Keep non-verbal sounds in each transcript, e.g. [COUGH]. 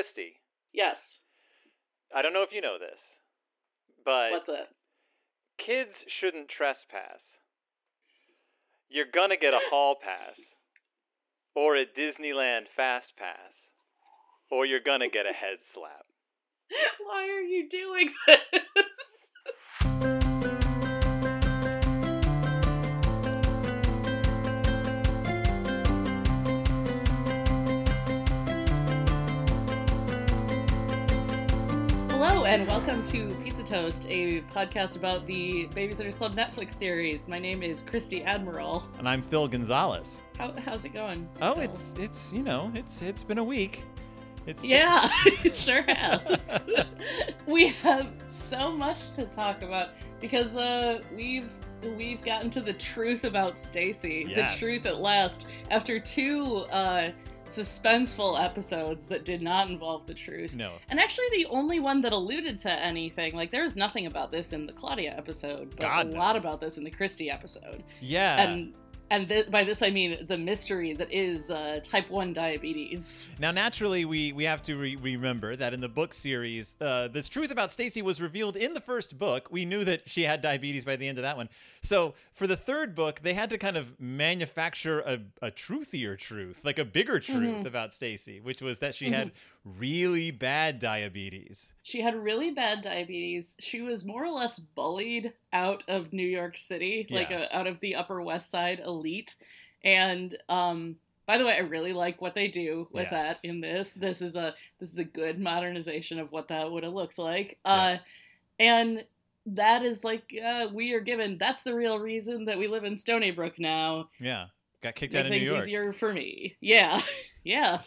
Christy, Yes. I don't know if you know this, but What's it? kids shouldn't trespass. You're gonna get a hall pass, or a Disneyland fast pass, or you're gonna get a head slap. [LAUGHS] Why are you doing this? [LAUGHS] and welcome to Pizza Toast, a podcast about the Babysitters Club Netflix series. My name is Christy Admiral. And I'm Phil Gonzalez. How, how's it going? Oh, Phil? it's it's you know it's it's been a week. It's Yeah, [LAUGHS] it sure has. [LAUGHS] we have so much to talk about because uh, we've we've gotten to the truth about Stacey. Yes. The truth at last after two uh, suspenseful episodes that did not involve the truth. no. And actually, the only one that alluded to anything, like there was nothing about this in the Claudia episode, but God, a no. lot about this in the Christie episode. Yeah. And and th- by this I mean the mystery that is uh, type one diabetes. Now, naturally, we we have to re- remember that in the book series, uh, this truth about Stacey was revealed in the first book. We knew that she had diabetes by the end of that one. So for the third book, they had to kind of manufacture a, a truthier truth, like a bigger truth Mhm. about Stacey, which was that she had really bad diabetes. She had really bad diabetes. She was more or less bullied out of New York City, like Yeah. uh out of the Upper West Side elite. And um, by the way, I really like what they do with Yes. that in this. This is a this is a good modernization of what that would have looked like. Uh, and that is like uh, we are given. That's the real reason that we live in Stoneybrook now. Yeah. Got kicked Make out of New things York. easier for me. Yeah, [LAUGHS] yeah.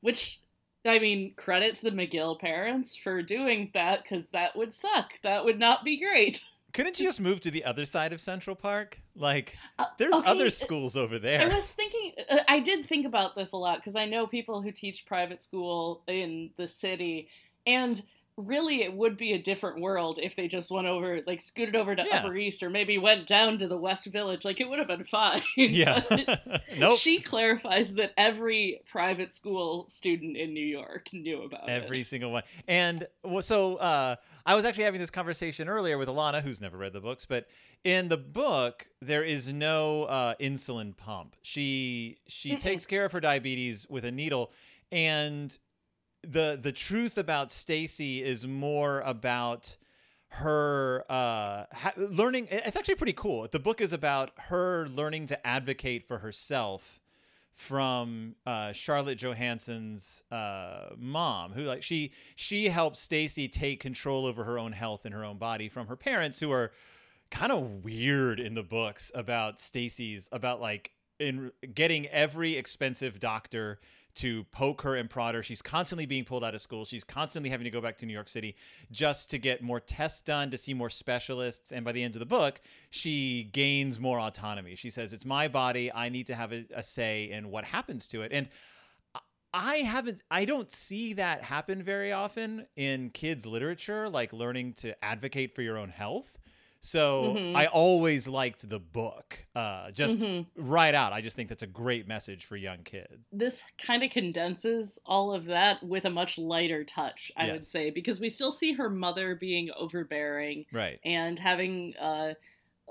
Which I mean, credit to the McGill parents for doing that because that would suck. That would not be great. [LAUGHS] Couldn't you just move to the other side of Central Park? Like, Uh, there's okay, other uh, schools over there. I was thinking, uh, I did think about this a lot because I know people who teach private school in the city, and really it would be a different world if they just went over, like scooted over to Yeah. Upper East or maybe went down to the West Village. Like it would have been fine. [LAUGHS] yeah. [LAUGHS] Nope. She clarifies that every private school student in New York knew about Every it. single one. And so uh, I was actually having this conversation earlier with Alana, who's never read the books, but in the book there is no uh, insulin pump. She she Mm-mm. takes care of her diabetes with a needle, and the the truth about Stacey is more about her uh ha- learning it's actually pretty cool. The book is about her learning to advocate for herself from uh, Charlotte Johanssen's uh, mom, who like she she helps Stacey take control over her own health and her own body from her parents, who are kind of weird in the books about Stacy's about like in getting every expensive doctor to poke her and prod her. She's constantly being pulled out of school. She's constantly having to go back to New York City just to get more tests done, to see more specialists. And by the end of the book, she gains more autonomy. She says, It's my body. I need to have a, a say in what happens to it. And I- I haven't, I don't see that happen very often in kids' literature, like learning to advocate for your own health. So Mhm. I always liked the book, uh, just Mhm. right out. I just think that's a great message for young kids. This kind of condenses all of that with a much lighter touch, I Yeah. would say, because we still see her mother being overbearing Right. and having uh,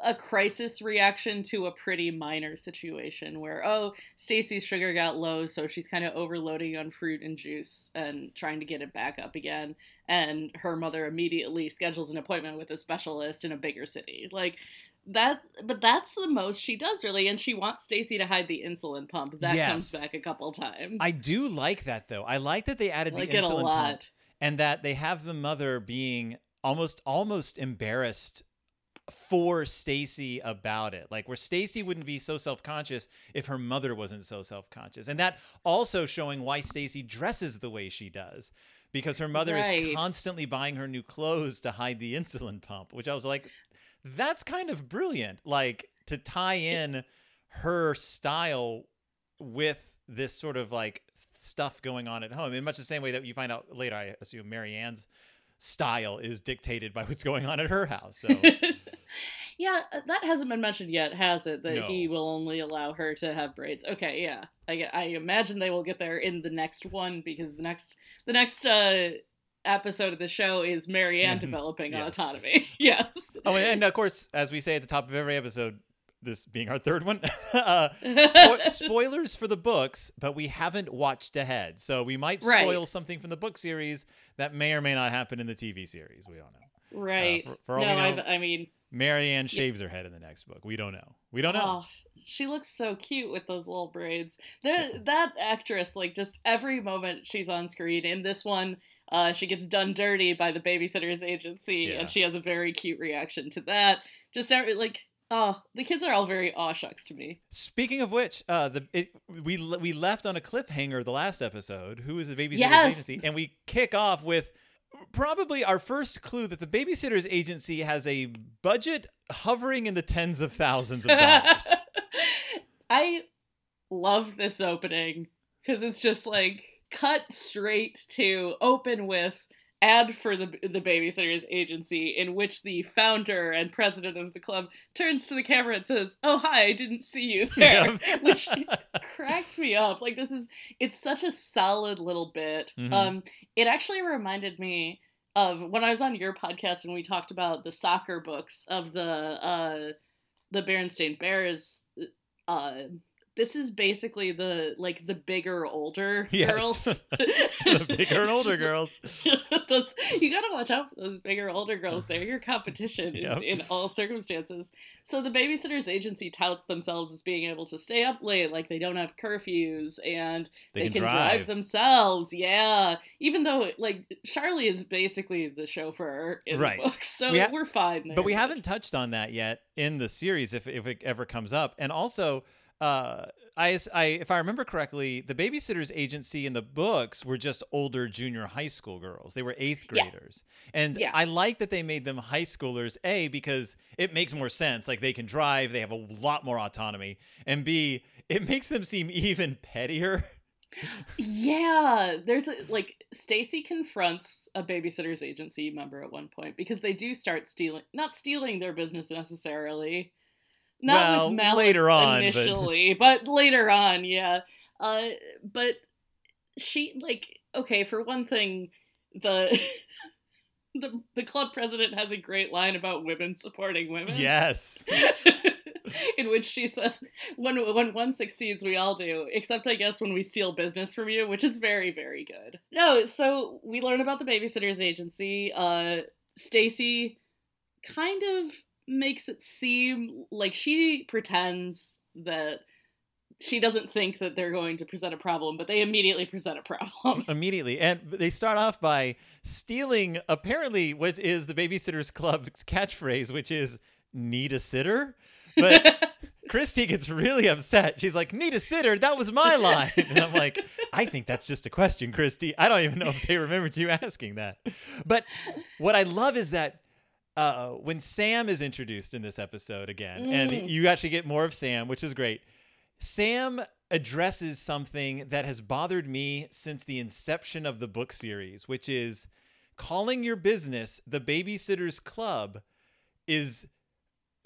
a crisis reaction to a pretty minor situation where oh Stacey's sugar got low so she's kind of overloading on fruit and juice and trying to get it back up again and her mother immediately schedules an appointment with a specialist in a bigger city. Like that but that's the most she does really and she wants Stacey to hide the insulin pump. That comes back a couple times. I do like that though. I like that they added like the insulin lot. pump and that they have the mother being almost almost embarrassed for Stacey about it. Like where Stacey wouldn't be so self-conscious if her mother wasn't so self-conscious. And that also showing why Stacey dresses the way she does. Because her mother is constantly buying her new clothes to hide the insulin pump, which I was like, that's kind of brilliant. Like to tie in her style with this sort of like stuff going on at home in much the same way that you find out later i assume Mary Anne's style is dictated by what's going on at her house so [LAUGHS] [LAUGHS] Yeah, uh, that hasn't been mentioned yet, has it? That No. he will only allow her to have braids. Okay, yeah. I, I imagine they will get there in the next one because the next the next uh, episode of the show is Mary Anne Mhm. developing Yes. autonomy. [LAUGHS] yes. Oh, and of course, as we say at the top of every episode, this being our third one, [LAUGHS] uh, spo- spoilers for the books, but we haven't watched ahead, so we might Right. spoil something from the book series that may or may not happen in the TV series. We don't know. right. for- for all no, know- I mean, Mary Anne shaves her head in the next book. We don't know. We don't know. Oh, she looks so cute with those little braids. There, that actress, like, just every moment she's on screen. In this one, uh, she gets done dirty by the babysitter's agency, Yeah. and she has a very cute reaction to that. Just every, like, oh, the kids are all very aw shucks to me. Speaking of which, uh, the it, we we left on a cliffhanger the last episode. Who is the babysitter's Yes. agency? And we kick off with probably our first clue that the babysitter's agency has a budget hovering in the tens of thousands of dollars. [LAUGHS] I love this opening because it's just like cut straight to open with ad for the the babysitter's agency in which the founder and president of the club turns to the camera and says oh hi i didn't see you there Yeah. which [LAUGHS] cracked me up like this is it's such a solid little bit Mhm. um it actually reminded me of when i was on your podcast and we talked about the soccer books of the uh the berenstain bears uh this is basically the like the bigger older Yes. girls [LAUGHS] the bigger and older [LAUGHS] Just- girls. [LAUGHS] those you gotta watch out for those bigger older girls they're your competition Yep. in, in all circumstances so the babysitters agency touts themselves as being able to stay up late like they don't have curfews and They, they, can, can, drive. themselves yeah even though like charlie is basically the chauffeur in Right. the book so We ha- we are fine there but we haven't touched on that yet in the series if, if it ever comes up and also uh I, I if i remember correctly the babysitters agency in the books were just older junior high school girls they were eighth Yeah. graders and Yeah. i like that they made them high schoolers a because it makes more sense like they can drive they have a lot more autonomy and b it [LAUGHS] makes them seem even pettier Yeah, there's a like Stacey confronts a babysitter's agency member at one point because they do start stealing, not stealing their business necessarily, not Well, with malice later on, but- initially, [LAUGHS] but... later on, yeah. Uh, but she like okay for one thing, the [LAUGHS] the the club president has a great line about women supporting women. yes [LAUGHS] in which she says, "When when one succeeds, we all do, except I guess when we steal business from you," which is very very good. No, so we learn about the babysitters agency. Uh, Stacey kind of makes it seem like she pretends that she doesn't think that they're going to present a problem, but they immediately present a problem. [LAUGHS] immediately. And they start off by stealing apparently what is the babysitters club's catchphrase which is need a sitter? But [LAUGHS] christy gets really upset. She's like need a sitter? That was my [LAUGHS] line. And i'm like i think that's just a question christy. I don't even know if they remembered you asking that. But what i love is that uh, when sam is introduced in this episode again and Mm. you actually get more of sam which is great Sam addresses something that has bothered me since the inception of the book series, which is calling your business the Babysitters Club is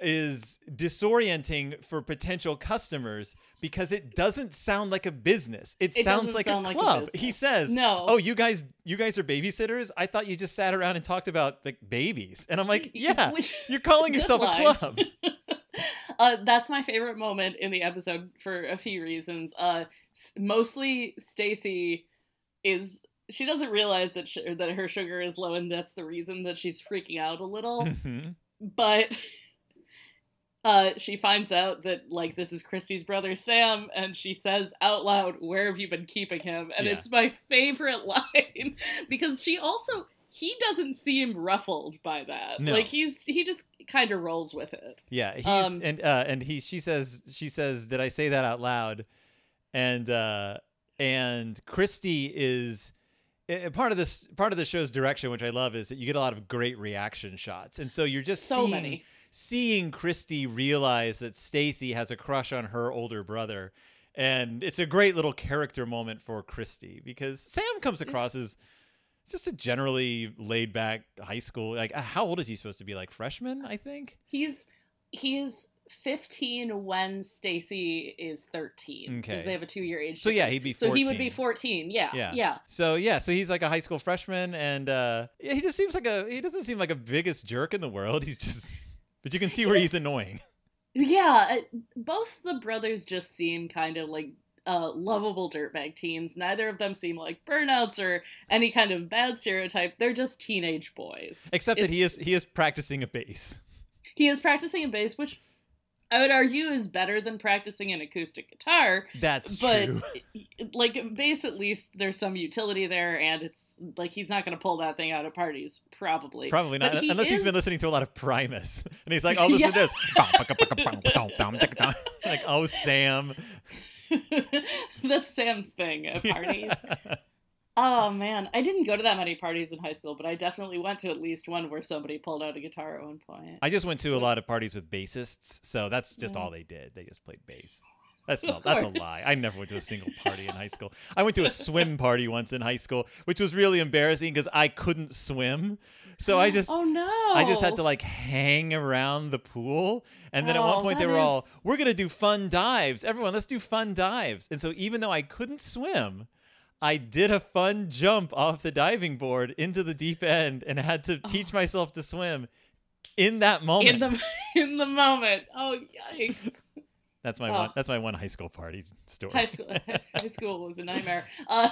is disorienting for potential customers because it doesn't sound like a business. It, It sounds like sound a like a club. he says, No. "Oh, you guys you guys are babysitters? I thought you just sat around and talked about like babies." And I'm like, [LAUGHS] "Yeah, you're calling yourself line. a club." [LAUGHS] uh, that's my favorite moment in the episode for a few reasons. Uh, mostly Stacey is she doesn't realize that sh- that her sugar is low, and that's the reason that she's freaking out a little. Mhm. but [LAUGHS] uh, she finds out that like this is Christy's brother Sam, and she says out loud, "Where have you been keeping him?" And Yeah. it's my favorite [LAUGHS] line because she also he doesn't seem ruffled by that. No. Like he's he just kind of rolls with it. Yeah, he's Um, and uh, and he she says she says, "Did I say that out loud?" And uh, and Christy is part of this part of the show's direction, which I love, is that you get a lot of great reaction shots, and so you're just So seeing, many. Seeing Christy realize that Stacey has a crush on her older brother, and it's a great little character moment for Christy because Sam comes across as just a generally laid back high school. Like, uh, how old is he supposed to be? Like freshman, I think. He's he's 15 when Stacey is 13 because Okay. they have a two year age. So, yeah, he'd be So he would be 14. 14. Yeah, Yeah. yeah. So yeah, so he's like a high school freshman, and uh, yeah, he just seems like a he doesn't seem like a biggest jerk in the world. [LAUGHS] He's just, but you can see where he's annoying. Yeah, uh, both the brothers just seem kind of like uh, lovable dirtbag teens. Neither of them seem like burnouts or any kind of bad stereotype. They're just teenage boys. Except that he is he is practicing a bass. he is practicing a bass, which I would argue is better than practicing an acoustic guitar. That's but true. [LAUGHS] like bass, at least there's some utility there, and it's like he's not going to pull that thing out at parties, probably. Probably not, he unless he's been listening to a lot of Primus, [LAUGHS] and he's like, "Oh, [LAUGHS] listen to this." like, "Oh, Sam." That's Sam's thing at parties. Oh man, I didn't go to that many parties in high school, but I definitely went to at least one where somebody pulled out a guitar at one point. I just went to a lot of parties with bassists, so that's just Yeah. all they did. They just played bass. That's [LAUGHS] not, that's a lie. I never went to a single party in high school. I went to a swim party once in high school, which was really embarrassing because I couldn't swim. So I just oh no, I just had to like hang around the pool. And then at one oh, point they were all, we're going to do fun dives. Everyone, let's do fun dives. And so even though I couldn't swim, I did a fun jump off the diving board into the deep end and had to teach myself to swim in that moment. in the [LAUGHS] in the moment. Oh yikes! [LAUGHS] that's my Oh. one that's my one high school party story. high school [LAUGHS] high school was a nightmare. Uh,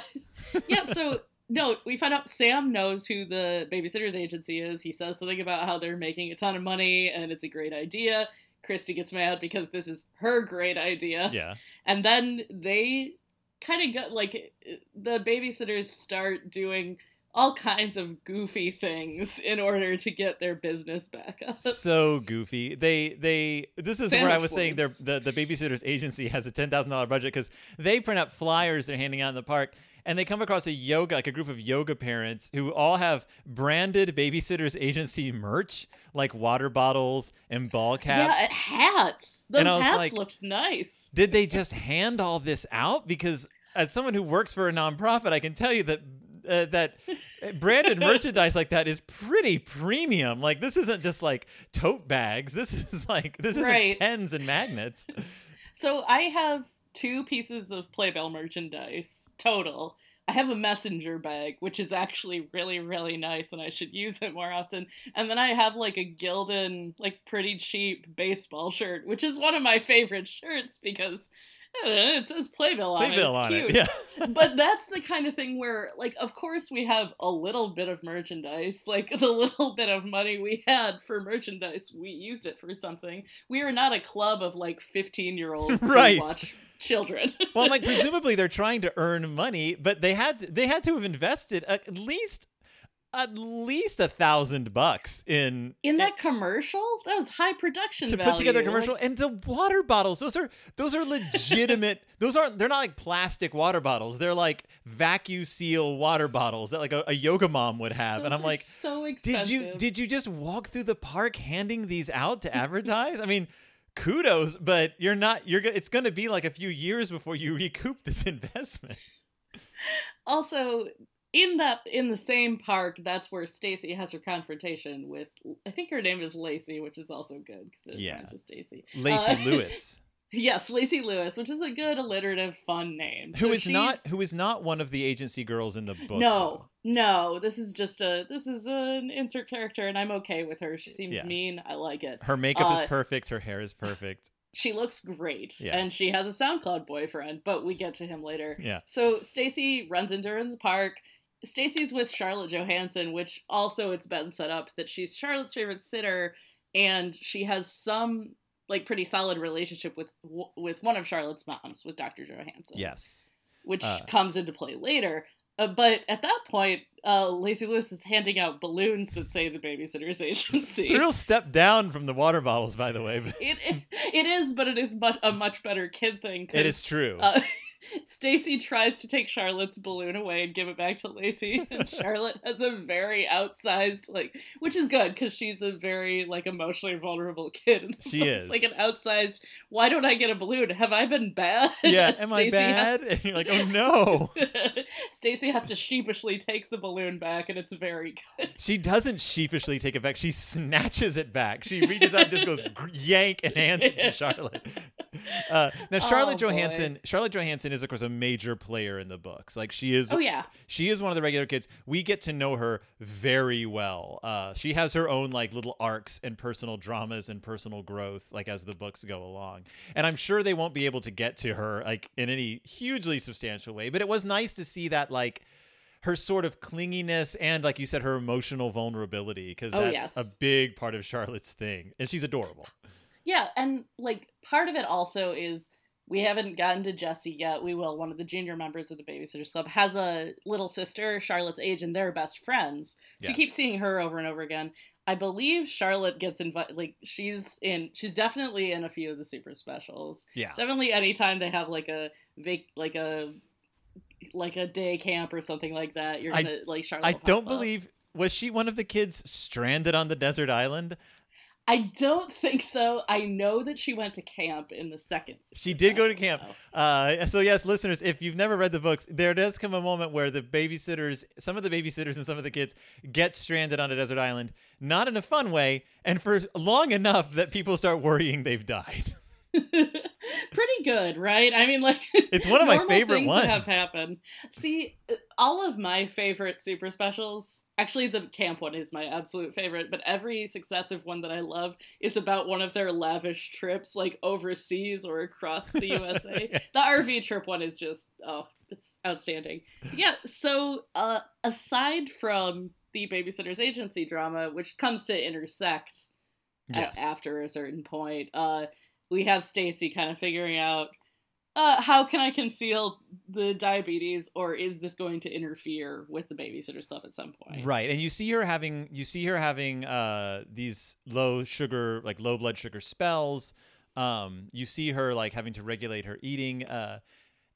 yeah, so no, we find out Sam knows who the babysitters agency is. He says something about how they're making a ton of money and it's a great idea. Christy gets mad because this is her great idea. yeah. And then they kind of get like the babysitters start doing all kinds of goofy things in order to get their business back up. so goofy. They they this is where I Sandwich was saying their the, the babysitters agency has a ten thousand dollar budget because they print out flyers they're handing out in the park and they come across a yoga like a group of yoga parents who all have branded babysitters agency merch like water bottles and ball caps. Yeah, hats. Those And I was hats like- looked nice. Did they just hand all this out? Because as someone who works for a nonprofit, I can tell you that uh, that branded [LAUGHS] merchandise like that is pretty premium. Like this isn't just like tote bags. This is like this isn't Right. pens and magnets. [LAUGHS] So I have two pieces of Playbill merchandise total. I have a messenger bag, which is actually really, really nice, and I should use it more often. And then I have like a Gildan, like pretty cheap baseball shirt, which is one of my favorite shirts because know, it says Playbill on Playbill it. It's on cute. it. Yeah. [LAUGHS] but that's the kind of thing where like of course we have a little bit of merchandise like [LAUGHS] the little bit of money we had for merchandise we used it for something we are not a club of like 15 year olds [LAUGHS] Right. who watch children. [LAUGHS] Well, like presumably they're trying to earn money, but they had to, they had to have invested at least at least a thousand bucks in in that commercial? That was high production to value. put together a Like, commercial and the water bottles. Those are those are legitimate [LAUGHS] those aren't they're not like plastic water bottles. They're like vacuum seal water bottles that like a, a yoga mom would have. And i'm like so expensive. did you did you just walk through the park handing these out to [LAUGHS] advertise? I mean kudos but you're not you're it's going to be like a few years before you recoup this [LAUGHS] investment. Also in that in the same park that's where Stacey has her confrontation with i think her name is lacey which is also good because it Yeah. rhymes with Stacey. Lacey Uh, [LAUGHS] lewis Yes, Lacey Lewis, which is a good alliterative, fun name. who So is not who is not one of the agency girls in the book No, no. This is just a this is an insert character, and I'm okay with her. She seems Yeah. mean. I like it. her makeup Uh, is perfect her hair is perfect She looks great, Yeah. and she has a SoundCloud boyfriend, but we get to him later. yeah So Stacey runs into her in the park. Stacey's with Charlotte Johanssen, which also it's been set up that she's Charlotte's favorite sitter, and she has some like pretty solid relationship with with one of Charlotte's moms, with Dr. Johanssen. yes which Uh. comes into play later. Uh, but at that point, uh, Lacey Lewis is handing out balloons that say the babysitter's [LAUGHS] agency. It's a real step down from the water bottles, by the way. It, it, it is, but it is much, a much better kid thing. It is true. [LAUGHS] Stacey tries to take Charlotte's balloon away and give it back to Lacey, and [LAUGHS] Charlotte has a very outsized like, which is good because she's a very like emotionally vulnerable kid. She [LAUGHS] is. Like an outsized. Why don't I get a balloon? Have I been bad? Yeah, am I [LAUGHS] bad? And you're like, oh no. Stacey has to sheepishly take the balloon back, and it's very good. She doesn't sheepishly take it back. She snatches it back. She reaches out and just goes yank and hands it to Charlotte. [LAUGHS] Uh, now, Charlotte Oh, boy. Johanssen. Charlotte Johanssen is, of course, a major player in the books. Like she is. Oh yeah, She is one of the regular kids. We get to know her very well. Uh, she has her own like little arcs and personal dramas and personal growth, like as the books go along. And I'm sure they won't be able to get to her like in any hugely substantial way. But it was nice to see that like her sort of clinginess and like you said her emotional vulnerability because Oh, that's yes. a big part of charlotte's thing and she's adorable yeah, and like part of it also is we haven't gotten to Jesse yet. We will. One of the junior members of the Babysitters Club has a little sister, Charlotte's age, and they're best friends. So Yeah. you keep seeing her over and over again. I believe Charlotte gets invited. Like she's in. She's definitely in a few of the super specials. yeah Definitely, anytime they have like a vac, like a like a day camp or something like that, you're gonna like Charlotte. i don't up. believe was she one of the kids stranded on the desert island I don't think so. I know that she went to camp in the second. She did go to camp. Uh, so yes, listeners, if you've never read the books, there does come a moment where the babysitters, some of the babysitters and some of the kids, get stranded on a desert island, not in a fun way, and for long enough that people start worrying they've died. [LAUGHS] Pretty good, right? I mean, like [LAUGHS] It's one of my favorite things ones. Have happen. See, all of my favorite super specials. Actually, the camp one is my absolute favorite, but every successive one that I love is about one of their lavish trips, like overseas or across the USA. [LAUGHS] the RV trip one is just oh, it's outstanding. [LAUGHS] Yeah. So, uh, aside from the Babysitter's Agency drama, which comes to intersect a- after a certain point. Uh, we have Stacey kind of figuring out uh, how can I conceal the diabetes, or is this going to interfere with the babysitter stuff at some point? Right, and you see her having you see her having uh, these low sugar, like low blood sugar spells. Um, you see her like having to regulate her eating, uh,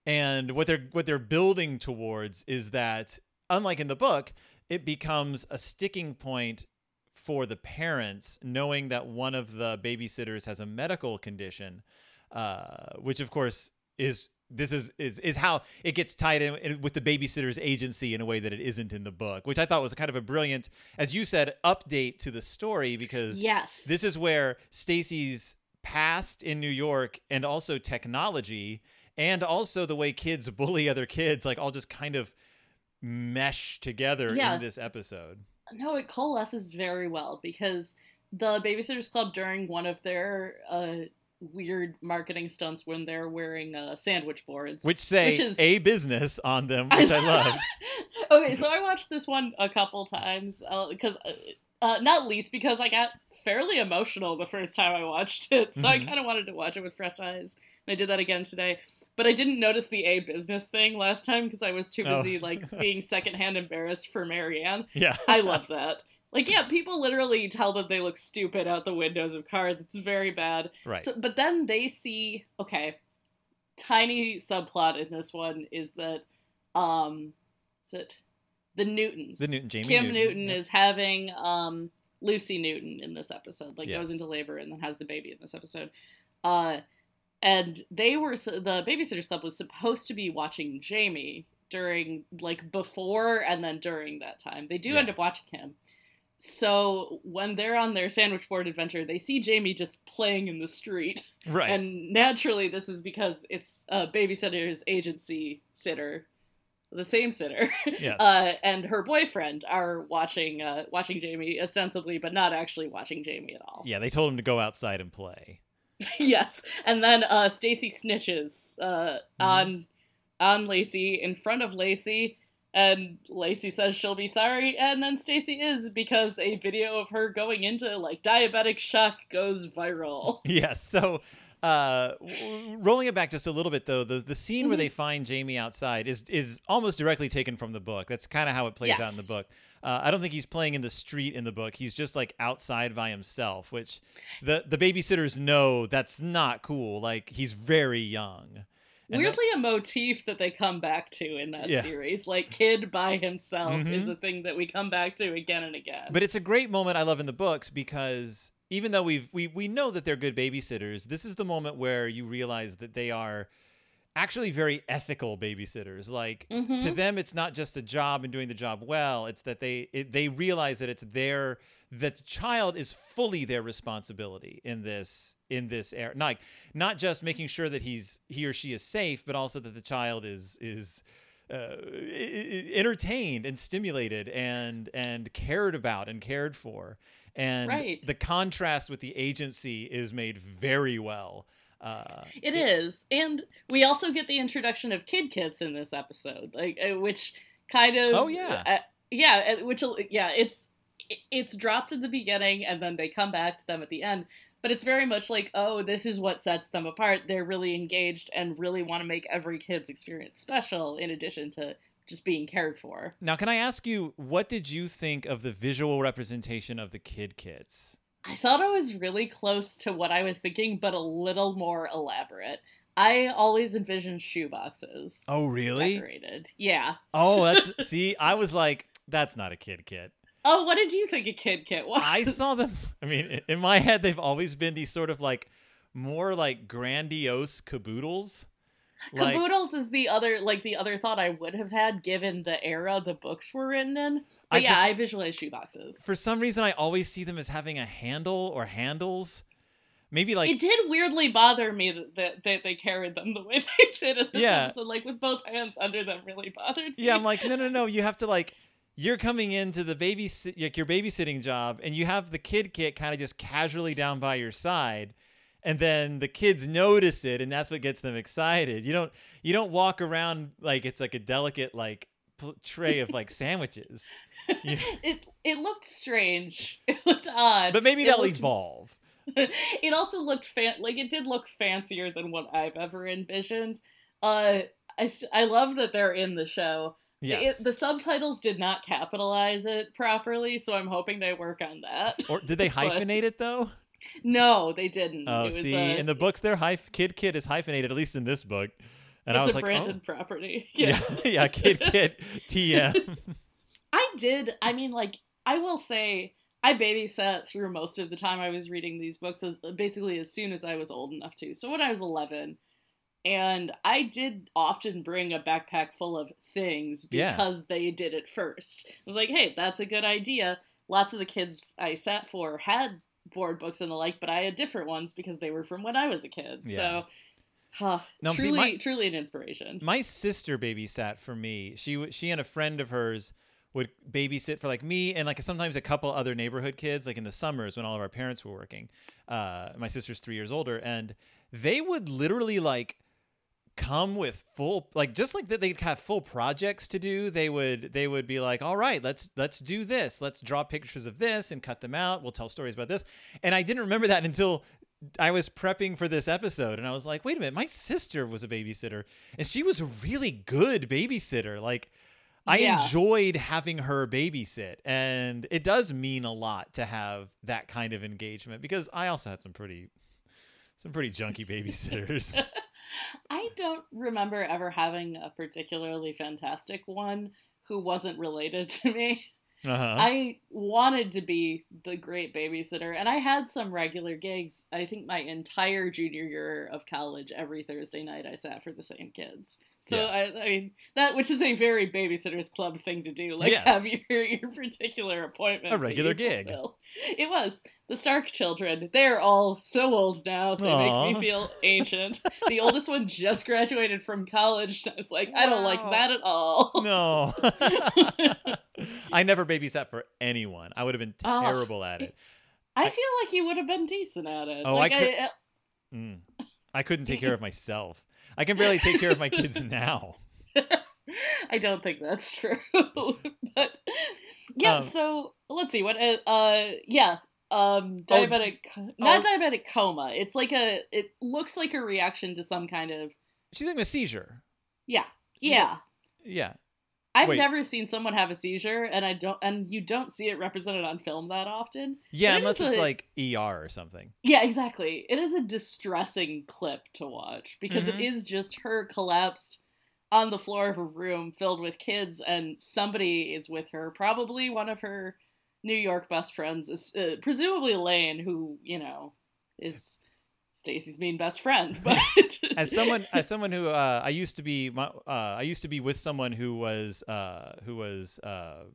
and what they're what they're building towards is that, unlike in the book, it becomes a sticking point for the parents, knowing that one of the babysitters has a medical condition, uh, which of course is this is is is how it gets tied in with the babysitter's agency in a way that it isn't in the book, which I thought was kind of a brilliant, as you said, update to the story because Yes. this is where Stacey's past in New York and also technology and also the way kids [LAUGHS] bully other kids like all just kind of mesh together Yeah. in this episode. no, it coalesces very well because the Babysitters Club during one of their uh, weird marketing stunts when they're wearing uh, sandwich boards. Which say Which is- a business on them, which I, love. [LAUGHS] okay, so I watched this one a couple times because, uh, uh, not least because I got fairly emotional the first time I watched it, so I Mhm. kind of wanted to watch it with fresh eyes. And I did that again today. But I didn't notice the a business thing last time because I was too Oh. busy like being secondhand embarrassed for Mary Anne. [LAUGHS] Yeah. I love that. Like, yeah, people literally tell them they look stupid out the windows of cars. It's very bad. Right. So, but then they see okay, tiny subplot in this one is that um, is it the Newtons? The Newton- Jamie Kim Newton, Newton yep. is having um Lucy Newton in this episode. Like Yes. goes into labor and then has the baby in this episode. Uh, and they were the babysitters club was supposed to be watching Jamie during like before and then during that time. They do Yeah. end up watching him. So when they're on their sandwich board adventure, they see Jamie just playing in the street. right. And naturally, this is because it's a babysitter's agency sitter, the same sitter, yes. [LAUGHS] uh, and her boyfriend are watching uh, watching Jamie ostensibly, but not actually watching Jamie at all. yeah, they told him to go outside and play. [LAUGHS] yes, and then uh, Stacey snitches uh, Mm-hmm. on on Lacey in front of Lacey. And Lacey says she'll be sorry, and then Stacey is because a video of her going into like diabetic shock goes viral. [LAUGHS] Yes. So, uh, w- rolling it back just a little bit though, the the scene where Mhm. they find Jamie outside is is almost directly taken from the book. That's kind of how it plays out in the book. Uh, I don't think he's playing in the street in the book. He's just like outside by himself, which the the babysitters know that's not cool. Like he's very young. Weirdly, a motif that they come back to in that Yeah. series, like kid by himself, Mhm. is a thing that we come back to again and again. But it's a great moment I love in the books because even though we've we we know that they're good babysitters, this is the moment where you realize that they are actually very ethical babysitters. Like to Mhm. them, it's not just a job and doing the job well. It's that they it, they realize that it's their that the child is fully their responsibility in this in this era. Not not just making sure that he's he or she is safe, but also that the child is is uh, entertained and stimulated and and cared about and cared for. And Right. the contrast with the agency is made very well. Uh, It is, and we also get the introduction of kid kits in this episode, like uh, which kind of Oh, yeah. uh, yeah, uh, which yeah, it's it's dropped in the beginning and then they come back to them at the end. But it's very much like, oh, this is what sets them apart. They're really engaged and really want to make every kid's experience special, in addition to just being cared for. Now, can I ask you, what did you think of the visual representation of the kid kits? I thought it was really close to what I was thinking, but a little more elaborate. I always envisioned shoeboxes. Oh, really? Decorated. Yeah. Oh, that's [LAUGHS] see, I was like, that's not a kid kit. Oh, what did you think a kid kit was? I saw them. I mean, in my head, they've always been these sort of like more like grandiose caboodles. Like, Caboodles is the other like the other thought I would have had given the era the books were written in. But I yeah, just- I visualize shoeboxes. for some reason, I always see them as having a handle or handles. Maybe like it did weirdly bother me that, that, that they carried them the way [LAUGHS] they did in this Yeah. episode, like with both hands under them, really bothered me. Yeah, I'm like, no, no, no. You have to like, you're coming into the baby, like your babysitting job, and you have the kid kit kind of just casually down by your side, and then the kids notice it, and that's what gets them excited. You don't, you don't walk around like it's like a delicate like tray of like sandwiches. [LAUGHS] You- it it looked strange. [LAUGHS] It looked odd. but maybe It that'll looked- [LAUGHS] evolve. it also looked fan like it did look fancier than what I've ever envisioned. Uh, I st- I love that they're in the show. Yes. It, the subtitles did not capitalize it properly, so I'm hoping they work on that. or did they [LAUGHS] but- hyphenate it though? No, they didn't. Oh, it was see, a, in the books, their hyph- kid kid is hyphenated, at least in this book. And I it's was a like, branded oh. property. [LAUGHS] yeah, Yeah. [LAUGHS] yeah, kid kid TM. I did. I mean, like, I will say, I babysat through most of the time I was reading these books, as basically as soon as I was old enough to. So when I was 11, and I did often bring a backpack full of things Yeah. because they did it first. I was like, hey, that's a good idea. Lots of the kids I sat for had board books and the like, but I had different ones because they were from when I was a kid. Yeah. So, huh, Now, see, truly, my- truly an inspiration. my sister babysat for me. She she and a friend of hers would babysit for like me and like sometimes a couple other neighborhood kids like in the summers when all of our parents were working. Uh, my sister's three years older, and they would literally like come with full like just like that they'd have full projects to do they would they would be like all right let's let's do this let's draw pictures of this and cut them out we'll tell stories about this and i didn't remember that until I was prepping for this episode and I was like, wait a minute, my sister was a babysitter and she was a really good babysitter. Like, I Yeah. enjoyed having her babysit. And it does mean a lot to have that kind of engagement because I also had some pretty, some pretty junky babysitters. [LAUGHS] I don't remember ever having a particularly fantastic one who wasn't related to me. Uh-huh. I wanted to be the great babysitter, and I had some regular gigs. I think my entire junior year of college, every Thursday night, I sat for the same kids. So Yeah. I, I mean that, which is a very babysitters club thing to do, like Yes. have [LAUGHS] your your particular appointment, A regular gig. fulfill. It was the Stark children. They're all so old now. They make me feel ancient. [LAUGHS] the oldest one just graduated from college. And I was like, I don't like that at all. no. [LAUGHS] I never babysat for anyone. I would have been Oh. terrible at it. I I- feel like you would have been decent at it. Oh, like I could- I, Mm. I couldn't take care of myself. I can barely take care of my kids now. [LAUGHS] I don't think that's true. [LAUGHS] but yeah, Um, so let's see what uh, uh yeah, um Oh, diabetic not oh. diabetic coma. It's like a it looks like a reaction to some kind of She's having a seizure. yeah. Yeah. Yeah. I've Wait. never seen someone have a seizure, and I don't, and you don't see it represented on film that often. Yeah, It unless it's a- like ER or something. Yeah, exactly. It is a distressing clip to watch because it Mhm. is just her collapsed on the floor of a room filled with kids, and somebody is with her. Probably one of her New York best friends, is uh, presumably Laine, who you know is Stacey's mean best friend. [LAUGHS] But as someone as someone who uh, I used to be my, uh, I used to be with someone who was uh, who was uh,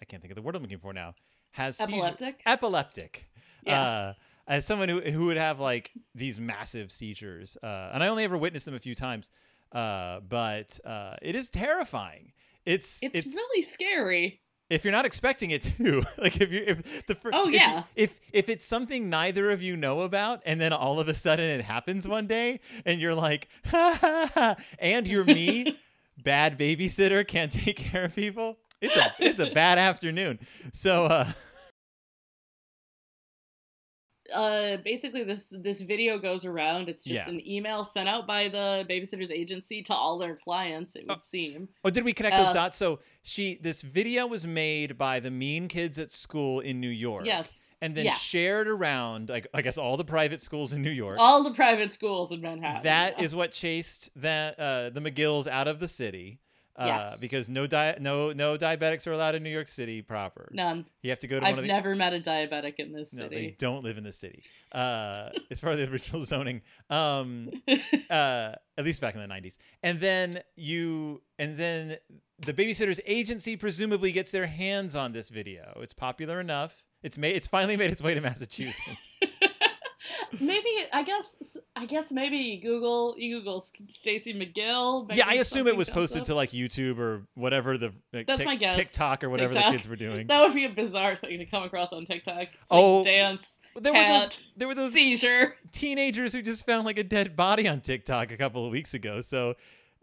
I can't think of the word I'm looking for now has seizure- epileptic. epileptic Yeah. uh, as someone who who would have like these massive seizures uh, and I only ever witnessed them a few times uh, but uh, it is terrifying it's it's, really scary. If you're not expecting it to [LAUGHS] like if you're if the fir- Oh, if- yeah. if, if it's something neither of you know about and then all of a sudden it happens one day and you're like ha ha ha and you're me [LAUGHS] bad babysitter can't take care of people it's a it's a bad afternoon so uh uh basically this this video goes around it's just Yeah. an email sent out by the babysitters agency to all their clients it would Oh. seem oh did we connect Uh, those dots so she this video was made by the mean kids at school in New York yes and then yes. shared around like I guess all the private schools in New York all the private schools in manhattan That yeah. is what chased that uh, the McGills out of the city. Uh, Yes. Because no di- no no diabetics are allowed in New York City proper. none You have to go to i've one of the. never met a diabetic in this no, they don't live in the city. Uh, it's part of the original zoning. Um, [LAUGHS] uh, at least back in the '90s. And then you, and then the babysitters agency presumably gets their hands on this video. It's popular enough. It's made. It's finally made its way to Massachusetts. [LAUGHS] maybe i guess i guess maybe you google you google Stacey mcgill yeah, I assume it was posted up. to like YouTube or whatever the like, That's my guess. TikTok or whatever TikTok. the kids were doing. that would be a bizarre thing to come across on tiktok it's Oh, like dance there were those cat, there were those seizure teenagers who just found like a dead body on TikTok a couple of weeks ago. So it-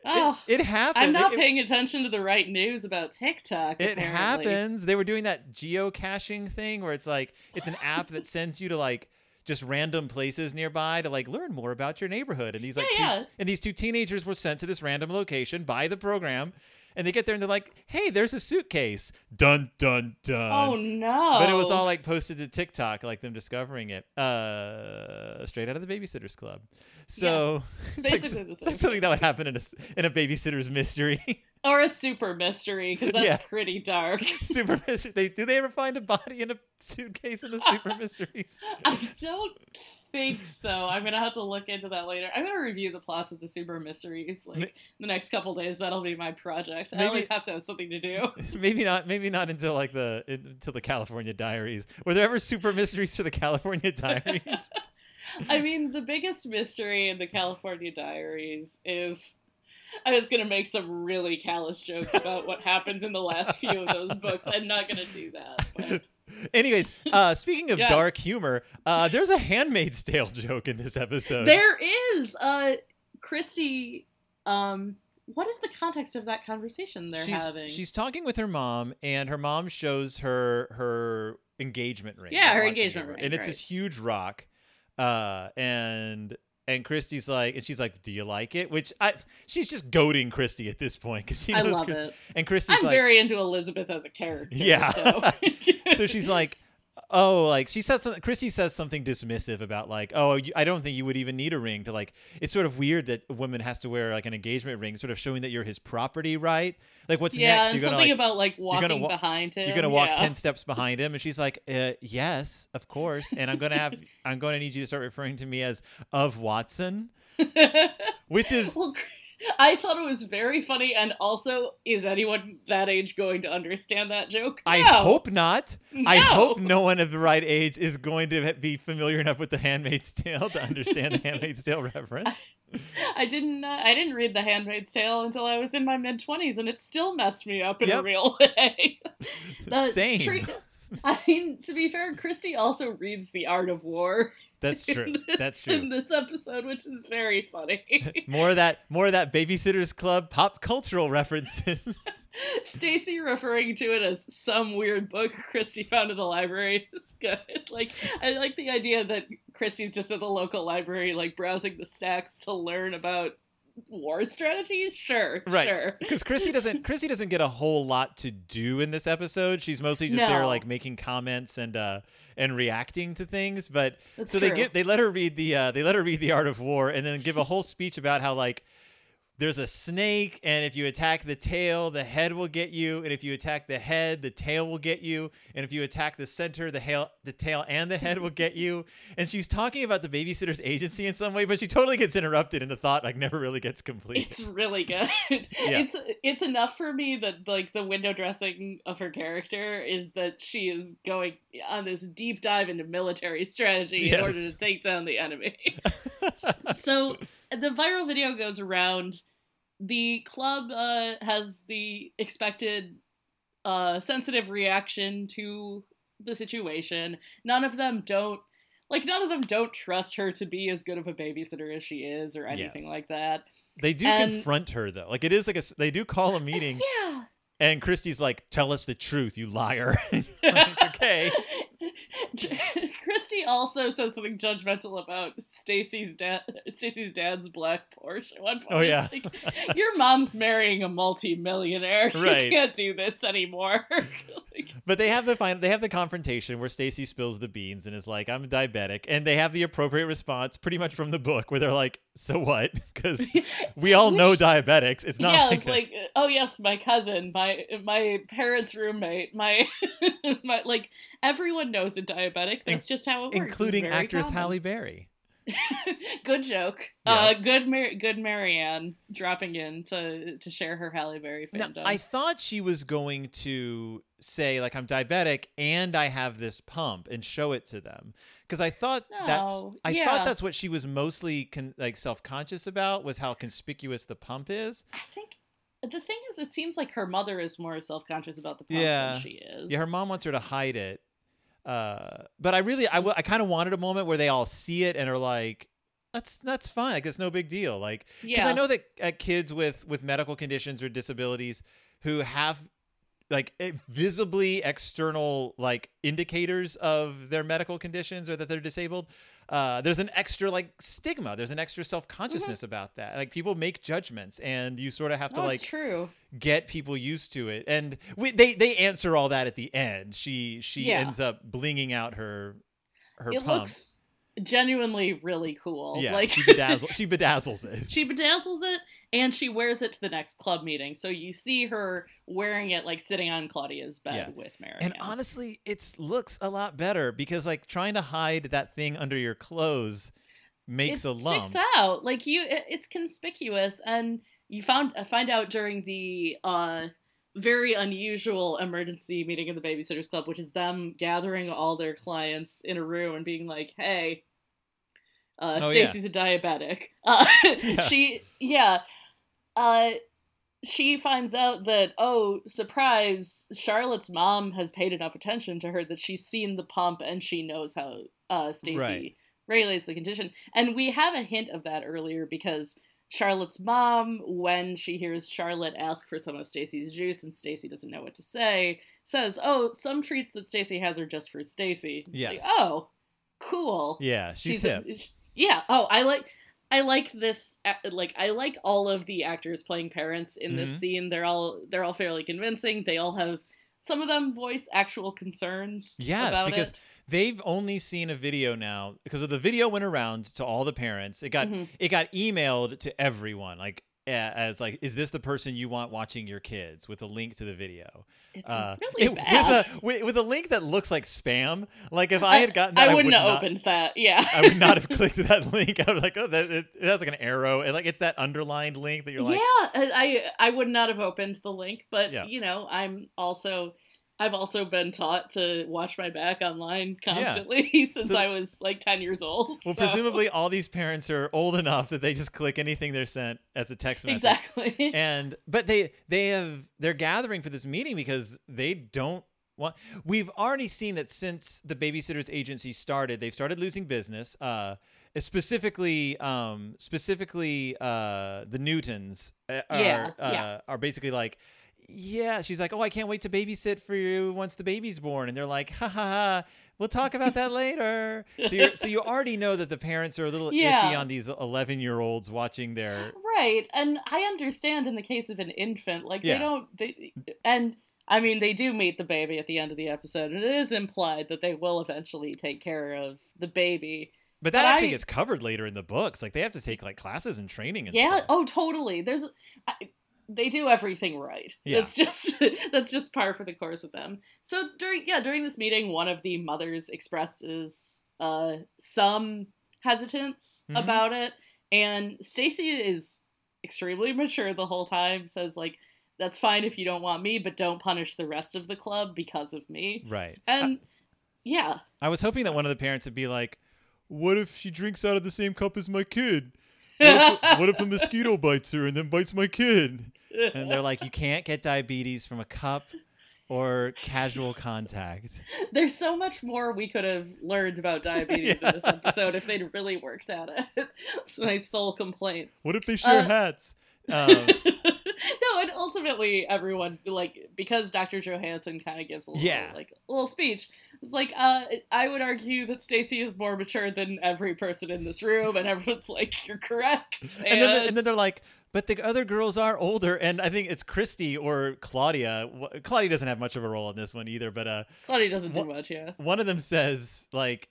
Oh, it, happened. I'm not It- it- paying attention to the right news about TikTok. It apparently. happens. They were doing that geocaching thing where it's like it's an app that sends you to like just random places nearby to like learn more about your neighborhood. And these like Yeah, two, yeah. and these two teenagers were sent to this random location by the program. And they get there and they're like, "Hey, there's a suitcase." Dun dun dun. Oh no! But it was all like posted to TikTok, like them discovering it, uh, straight out of the Babysitters Club. So [LAUGHS] it's like basically the same like something that would happen in a in a Babysitter's Mystery, [LAUGHS] or a super mystery because that's Yeah. pretty dark. [LAUGHS] Super Mystery. They do they ever find a body in a suitcase in the Super Mysteries? [LAUGHS] I don't think so. I'm gonna have to look into that later. I'm gonna review the plots of the super mysteries like the next couple days. That'll be my project. I Maybe- always have to have something to do. [LAUGHS] maybe not. Maybe not until like the until the California Diaries. Were there ever Super Mysteries to the California Diaries? I mean, the biggest mystery in the California Diaries is. [LAUGHS] I was gonna make some really callous jokes about what happens in the last few of those books. I'm not gonna do that. But [LAUGHS] Anyways, uh, speaking of Yes. dark humor, uh, there's a Handmaid's Tale joke in this episode. there is uh Christy. Um, what is the context of that conversation they're she's, having? she's talking with her mom, and her mom shows her her engagement ring. Yeah, her engagement ring, and it's right. this huge rock. Uh, and and Christy's like, and she's like, "Do you like it?" Which I, she's just goading Christy at this point because she I love Chris- it. And Christy's I'm like, very into Elizabeth as a character. Yeah. So, [LAUGHS] so she's like, oh, like she says something. Chrissy says something dismissive about like, oh, you, I don't think you would even need a ring to like. It's sort of weird that a woman has to wear like an engagement ring, sort of showing that you're his property, right? Like, what's yeah, next? and You're gonna something like, about like gonna walking wa- behind him. you're gonna walk yeah. ten [LAUGHS] steps behind him, and she's like, uh, yes, of course, and I'm gonna have, [LAUGHS] I'm going to need you to start referring to me as of Watson, [LAUGHS] which is. well, [LAUGHS] I thought it was very funny, and also, is anyone that age going to understand that joke? I hope not. No. I hope no one of the right age is going to be familiar enough with the Handmaid's Tale to understand the [LAUGHS] Handmaid's Tale reference. [LAUGHS] I didn't. Uh, I didn't read The Handmaid's Tale until I was in my mid twenties, and it still messed me up in a real way. The Same. tre- I mean, to be fair, Christy also reads The Art of War. That's true. this- That's true. In this episode, which is very funny. [LAUGHS] More of that, more of that Babysitters Club pop cultural references. [LAUGHS] Stacey referring to it as some weird book Christy found in the library is good. [LAUGHS] Like, I like the idea that Christy's just at the local library, like browsing the stacks to learn about war strategy? Sure, Right. sure. because Chrissy doesn't Chrissy doesn't get a whole lot to do in this episode. She's mostly just there like making comments and uh and reacting to things. But That's so they true. get they let her read the uh they let her read the Art of War and then give a whole speech about how like there's a snake and if you attack the tail the head will get you and if you attack the head the tail will get you and if you attack the center the hail the tail and the head will get you [LAUGHS] and she's talking about the babysitter's agency in some way but she totally gets interrupted and the thought like never really gets complete It's really good. [LAUGHS] [LAUGHS] It's it's enough for me that like the window dressing of her character is that she is going on this deep dive into military strategy in order to take down the enemy. so the viral video goes around. The club uh, has the expected uh, sensitive reaction to the situation. None of them don't like none of them don't trust her to be as good of a babysitter as she is or anything Yes. like that. They do And- confront her though. Like it is like a they do call a meeting Yeah. and Kristy's like, "Tell us the truth, you liar." [LAUGHS] [LAUGHS] Like, okay. [LAUGHS] Kristy also says something judgmental about Stacey's dad. Stacey's dad's black Porsche at one point. Oh, yeah. Like, your mom's marrying a multi-millionaire. [LAUGHS] Right. You can't do this anymore. [LAUGHS] But they have the final they have the confrontation where Stacey spills the beans and is like, "I'm diabetic." And they have the appropriate response pretty much from the book where they're like, "So what?" [LAUGHS] Cuz we all [LAUGHS] know diabetics. It's not yeah, like, it's a- like, oh yes, my cousin, my my parents' roommate, my [LAUGHS] my like everyone knows a diabetic. That's just how it works. Including actress common. Halle Berry. [LAUGHS] good joke. Yeah. Uh, good, Mar- good Mary Anne dropping in to to share her Halle Berry Now, fandom. I thought she was going to say like I'm diabetic and I have this pump and show it to them because I thought that's I yeah. thought that's what she was mostly con- like self-conscious about was how conspicuous the pump is. I think the thing is, it seems like her mother is more self conscious about the pump Yeah. than she is. Yeah, her mom wants her to hide it. Uh, but I really I, I kind of wanted a moment where they all see it and are like that's that's fine. Like it's no big deal. Like because yeah, I know that uh, kids with with medical conditions or disabilities who have like visibly external like indicators of their medical conditions or that they're disabled uh, there's an extra like stigma. There's an extra self-consciousness about that. Like people make judgments and you sort of have to no, like true. get people used to it. And we, they they answer all that at the end. She she Yeah. ends up blinging out her her It pump looks genuinely really cool. yeah like she bedazzles [LAUGHS] she bedazzles it she bedazzles it and she wears it to the next club meeting. So you see her wearing it like sitting on Claudia's bed Yeah. with Mary. And honestly, it looks a lot better because like trying to hide that thing under your clothes makes it a lump. sticks out like you it, it's conspicuous and you found uh, find out during the uh very unusual emergency meeting of the babysitters club which is them gathering all their clients in a room and being like hey uh Oh, yeah. stacey's a diabetic [LAUGHS] uh Yeah. she yeah uh she finds out that oh surprise charlotte's mom has paid enough attention to her that she's seen the pump and she knows how uh stacey Right. regulates the condition. And we have a hint of that earlier because Charlotte's mom, when she hears Charlotte ask for some of Stacey's juice and Stacey doesn't know what to say, says, "Oh, some treats that Stacey has are just for Stacey." Yeah. like, oh, cool. Yeah, she's, a- hip. sh- yeah. Oh, I like. I like this. Like, I like all of the actors playing parents in this Mhm. scene. They're all they're all fairly convincing. They all have some of them voice actual concerns. Yes, because it. They've only seen a video now because the video went around to all the parents. It got Mhm. it got emailed to everyone like as like is this the person you want watching your kids with a link to the video it's uh, really it- bad. with a with, with a link that looks like spam like if i had gotten that I i, wouldn't would have not, opened that. Yeah. I would not have clicked [LAUGHS] that link. I was like, oh, that it, it has like an arrow, and like it's that underlined link that you're like, yeah, I I would not have opened the link, but Yeah. you know, I'm also I've also been taught to watch my back online constantly [LAUGHS] since So- I was like 10 years old. well, so- presumably all these parents are old enough that they just click anything they're sent as a text message. Exactly. [LAUGHS] And but they they have they're gathering for this meeting because they don't want. We've already seen that since the babysitters agency started, they've started losing business. Uh, specifically, um, specifically, uh, the Newtons uh, are Yeah, uh, yeah. are basically like. Yeah, she's like, "Oh, I can't wait to babysit for you once the baby's born." And they're like, "Ha ha ha! We'll talk about that later. So, you so you already know that the parents are a little Yeah. iffy on these 11 year olds watching their. Right. And I understand in the case of an infant, like Yeah. they don't they and I mean they do meet the baby at the end of the episode, and it is implied that they will eventually take care of the baby. But that But actually I- gets covered later in the books. Like they have to take like classes and training and yeah, stuff. oh totally. There's I, they do everything right. Yeah. It's just [LAUGHS] that's just par for the course with them. So during yeah, during this meeting one of the mothers expresses uh some hesitance Mhm. about it and Stacey is extremely mature the whole time says like that's fine if you don't want me but don't punish the rest of the club because of me. Right. And yeah. I was hoping that one of the parents would be like, "What if she drinks out of the same cup as my kid? [LAUGHS] What if, what if a mosquito bites her and then bites my kid?" And they're like, "You can't get diabetes from a cup or casual contact." [LAUGHS] There's so much more we could have learned about diabetes in this [LAUGHS] episode if they'd really worked at it. [LAUGHS] It's my sole complaint. What if they share Uh, hats? Um, no, and ultimately everyone like because Dr. Johanssen kind of gives a little Yeah. like a little speech. It's like uh I would argue that Stacey is more mature than every person in this room, and everyone's like, "You're correct." and then and then they're like, "But the other girls are older." And I think it's Kristy or Claudia. Claudia doesn't have much of a role in this one either, but uh, Claudia doesn't do much, yeah. one of them says like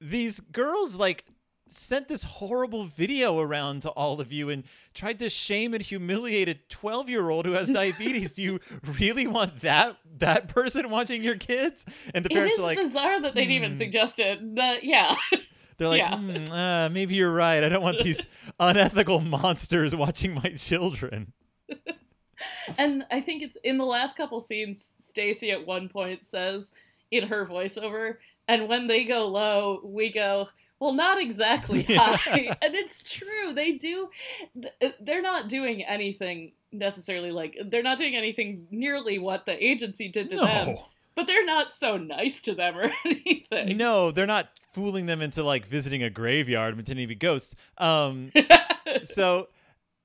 these girls like sent this horrible video around to all of you and tried to shame and humiliate a 12 year old who has [LAUGHS] diabetes do you really want that that person watching your kids and the parents is are like It's bizarre that they'd even "Hmm." suggest it, but yeah. [LAUGHS] they're like yeah. "Hmm, uh, maybe you're right i don't want these [LAUGHS] unethical monsters watching my children [LAUGHS] And I think it's in the last couple scenes, Stacey at one point says in her voiceover, and when they go low, we go, well, not exactly [LAUGHS] Yeah. high. and it's true. They do, they're not doing anything necessarily like, they're not doing anything nearly what the agency did to them, no but they're not so nice to them or [LAUGHS] anything. no they're not fooling them into like visiting a graveyard and pretending to be ghosts um [LAUGHS] so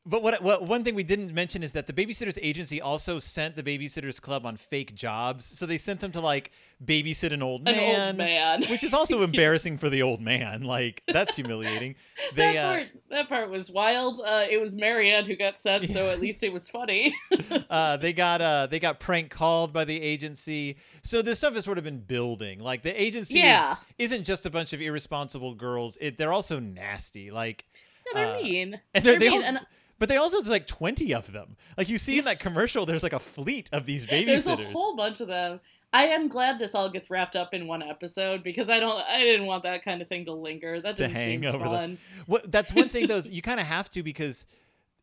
but what, what one thing we didn't mention is that the babysitters agency also sent the babysitters club on fake jobs so they sent them to like babysit an old An man, old man. which is [LAUGHS] also Yes. embarrassing for the old man like that's humiliating [LAUGHS] they that uh, part, that part was wild. Uh, it was Mary Anne who got sent, so at least it was funny. [LAUGHS] uh, they got uh, they got prank called by the agency. So this stuff has sort of been building. Like the agency Yeah. is, isn't just a bunch of irresponsible girls. It, they're also nasty. Like Yeah, they're Uh, mean. and they're, They're they mean, and but they also have like twenty of them. Like you see in that commercial, there's like a [LAUGHS] fleet of these babysitters. there's a whole bunch of them. I am glad this all gets wrapped up in one episode because I don't, I didn't want that kind of thing to linger. That To didn't hang seem the- fun. What that's one thing though. is [LAUGHS] you kind of have to because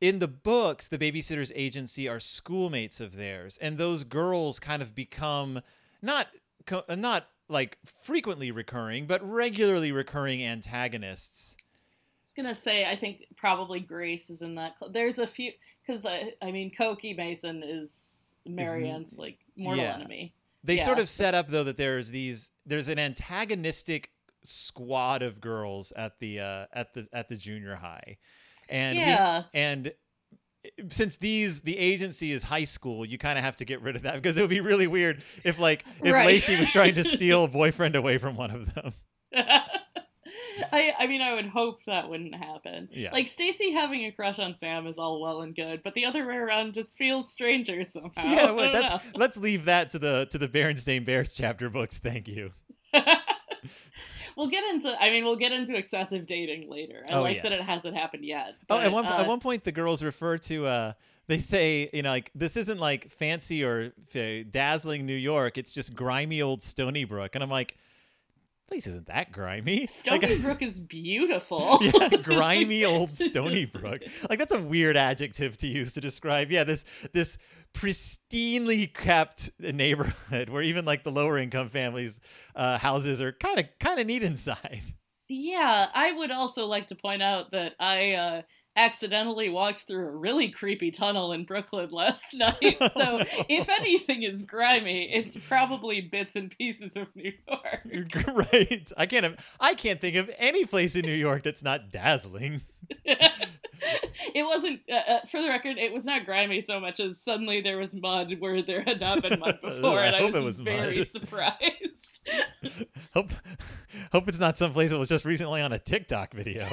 in the books, the babysitters agency are schoolmates of theirs, and those girls kind of become not not like frequently recurring, but regularly recurring antagonists. Gonna say, I think probably Grace is in that. Cl- There's a few because I, I mean, Cokie Mason is Mary Anne's like mortal yeah. enemy. They Yeah. sort of set up though that there's these there's an antagonistic squad of girls at the uh, at the at the junior high, and we- yeah, and since these the agency is high school, you kind of have to get rid of that because it would be really weird if like if Right. Lacey was trying to [LAUGHS] steal a boyfriend away from one of them. [LAUGHS] I, I mean, I would hope that wouldn't happen. Yeah. Like Stacey having a crush on Sam is all well and good, but the other way around just feels stranger somehow. yeah, well, that's, let's leave that to the to the Berenstain Bears chapter books. Thank you. [LAUGHS] we'll get into. I mean, we'll get into excessive dating later. I Oh, like that it hasn't happened yet. Oh, at one uh, at one point, the girls refer to. uh They say, you know, like this isn't like fancy or uh, dazzling New York. It's just grimy old Stoneybrook, and I'm like, place isn't that grimy. [LAUGHS] Stony Like, Brook is beautiful. [LAUGHS] yeah, [LAUGHS] grimy old Stony Brook. Like that's a weird adjective to use to describe. Yeah, this this pristinely kept neighborhood where even like the lower income families' uh, houses are kind of kind of neat inside. Yeah, I would also like to point out that I uh, accidentally walked through a really creepy tunnel in Brooklyn last [LAUGHS] night. So, if [LAUGHS] anything is grimy, it's probably bits and pieces of New York. Right. I can't. Have, I can't think of any place in New York that's not dazzling. [LAUGHS] it wasn't, uh, uh, for the record, it was not grimy so much as suddenly there was mud where there had not been mud before, I and I was, it was very mud. surprised. hope hope it's not someplace that was just recently on a TikTok video.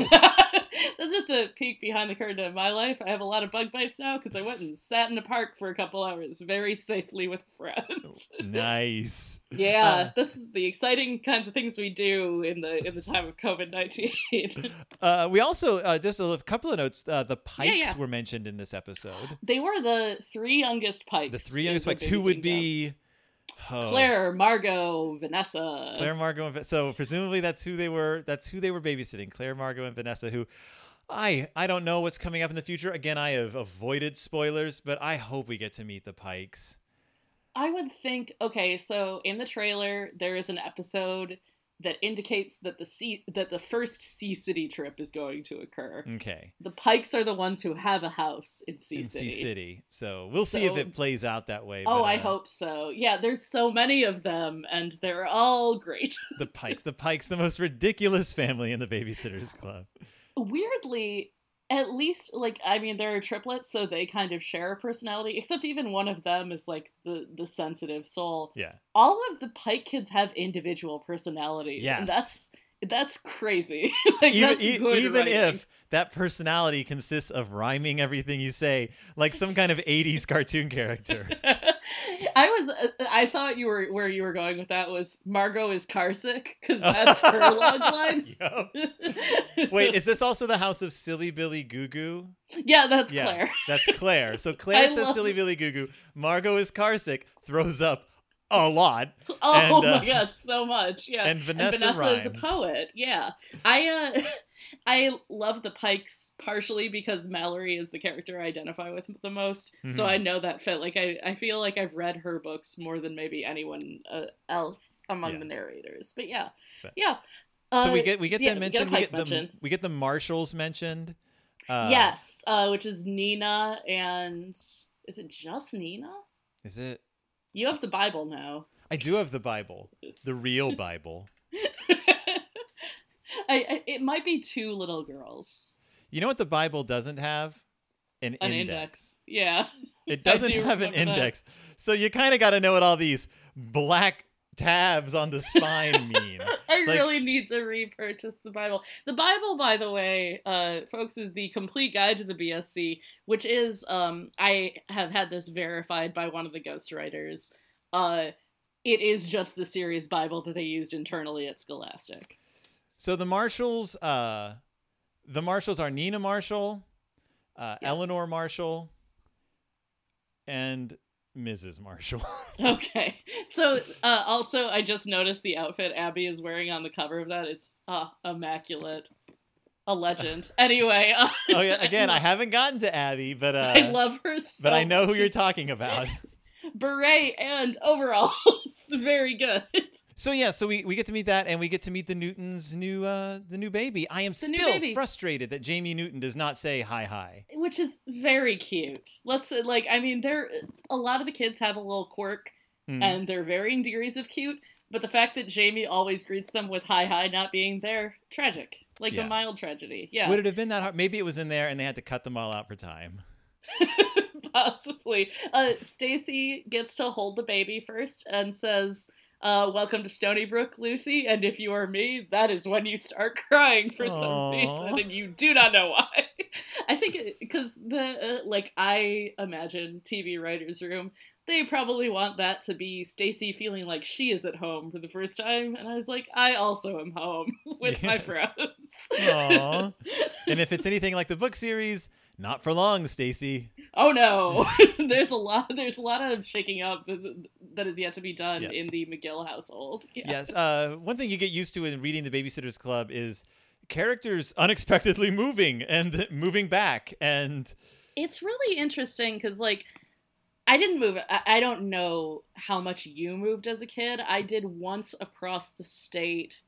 That's just a peek behind the curtain of my life. I have a lot of bug bites now because I went and sat in a park for a couple hours very safely with friends. nice. yeah, Uh, this is the exciting kinds of things we do in the in the time of COVID nineteen. [LAUGHS] Uh, we also uh, just a couple of notes. Uh, the Pikes yeah. were mentioned in this episode. they were the three youngest pikes. The three youngest Pikes, who would be oh, Claire, Margot, Vanessa. Claire, Margot, and so presumably that's who they were. That's who they were babysitting. Claire, Margot, and Vanessa. Who I I don't know what's coming up in the future. Again, I have avoided spoilers, but I hope we get to meet the Pikes. I would think okay, so in the trailer there is an episode that indicates that the sea that the first Sea City trip is going to occur. Okay. The Pikes are the ones who have a house in Sea in City. Sea City. So we'll see if it plays out that way. Oh, but, I uh, hope so. Yeah, there's so many of them, and they're all great. the Pikes. The Pikes, the most ridiculous family in the Babysitters Club. Weirdly, at least like I mean, there are triplets, so they kind of share a personality. Except even one of them is like the the sensitive soul. Yeah. All of the Pike kids have individual personalities, Yes. and that's that's crazy. [LAUGHS] like even that's e- good even writing. if that personality consists of rhyming everything you say, like some kind of '80s cartoon character. [LAUGHS] I was, uh, I thought you were where you were going with that was Margot is carsick because that's her [LAUGHS] log line. Yup. [LAUGHS] Wait, is this also the house of Silly Billy Goo Goo? yeah, that's Yeah. Claire. That's Claire. So [LAUGHS] Claire I says love- Silly Billy Goo Goo. Margot is carsick, throws up a lot. [LAUGHS] Oh And, uh, my gosh, so much. Yeah. and Vanessa is a poet. Yeah. I uh [LAUGHS] I love the Pikes partially because Mallory is the character I identify with the most. So Mhm. I know that fit. Like I, I feel like I've read her books more than maybe anyone uh, else among Yeah. the narrators. But yeah. But- yeah. So we Uh, get we get so yeah, them we get mentioned. We get, the mention. we get the Marshalls mentioned. Uh, yes, uh, which is Nina and is it just Nina? Is it? You have the Bible now. I do have the Bible, the real Bible. [LAUGHS] I, I, it might be two little girls. You know what the Bible doesn't have? An, An index. index. Yeah. It [LAUGHS] doesn't do have an remember that. index. So you kind of got to know what all these black tabs on the spine [LAUGHS] mean. I Like- really need to repurchase the Bible. The Bible, by the way, uh, folks, is the complete guide to the BSC, which is um, I have had this verified by one of the ghostwriters. Uh, it is just the series Bible that they used internally at Scholastic. So the Marshalls, uh, the Marshalls are Nina Marshall, uh, Yes. Eleanor Marshall, and Mrs. Marshall. [LAUGHS] Okay, so uh, also I just noticed the outfit Abby is wearing on the cover of that is uh, immaculate, a legend. [LAUGHS] Anyway, uh, oh yeah, [LAUGHS] again, I haven't gotten to Abby, but uh, I love her so. but I know who much. you're talking about. Beret and overalls, [LAUGHS] very good. So yeah, so we, we get to meet that, and we get to meet the Newtons' new uh the new baby. I am The still frustrated that Jamie Newton does not say hi hi. Which is very cute. Let's uh, like, I mean, there a lot of the kids have a little quirk, Mm. and they're varying degrees of cute. But the fact that Jamie always greets them with "hi hi" not being there, tragic, like Yeah. a mild tragedy. Yeah, Would it have been that hard? Maybe it was in there, and they had to cut them all out for time. [LAUGHS] [LAUGHS] possibly. Uh, Stacey gets to hold the baby first and says. Uh, welcome to Stoneybrook, Lucy. And if you are me, that is when you start [LAUGHS] crying for some reason, and you do not know why. [LAUGHS] I think because the uh, like I imagine TV writers' room, they probably want that to be Stacey feeling like she is at home for the first time, and I was like, I also am home with my Yes. friends. Aw. and if it's anything like the book series, not for long, Stacey. oh no, [LAUGHS] there's a lot. There's a lot of shaking up that, that is yet to be done Yes. in the McGill household. Yeah. [LAUGHS] Yes. Uh, one thing you get used to in reading the Babysitters Club is characters unexpectedly moving and [LAUGHS] moving back, and it's really interesting because like i didn't move I don't know how much you moved as a kid i did once across the state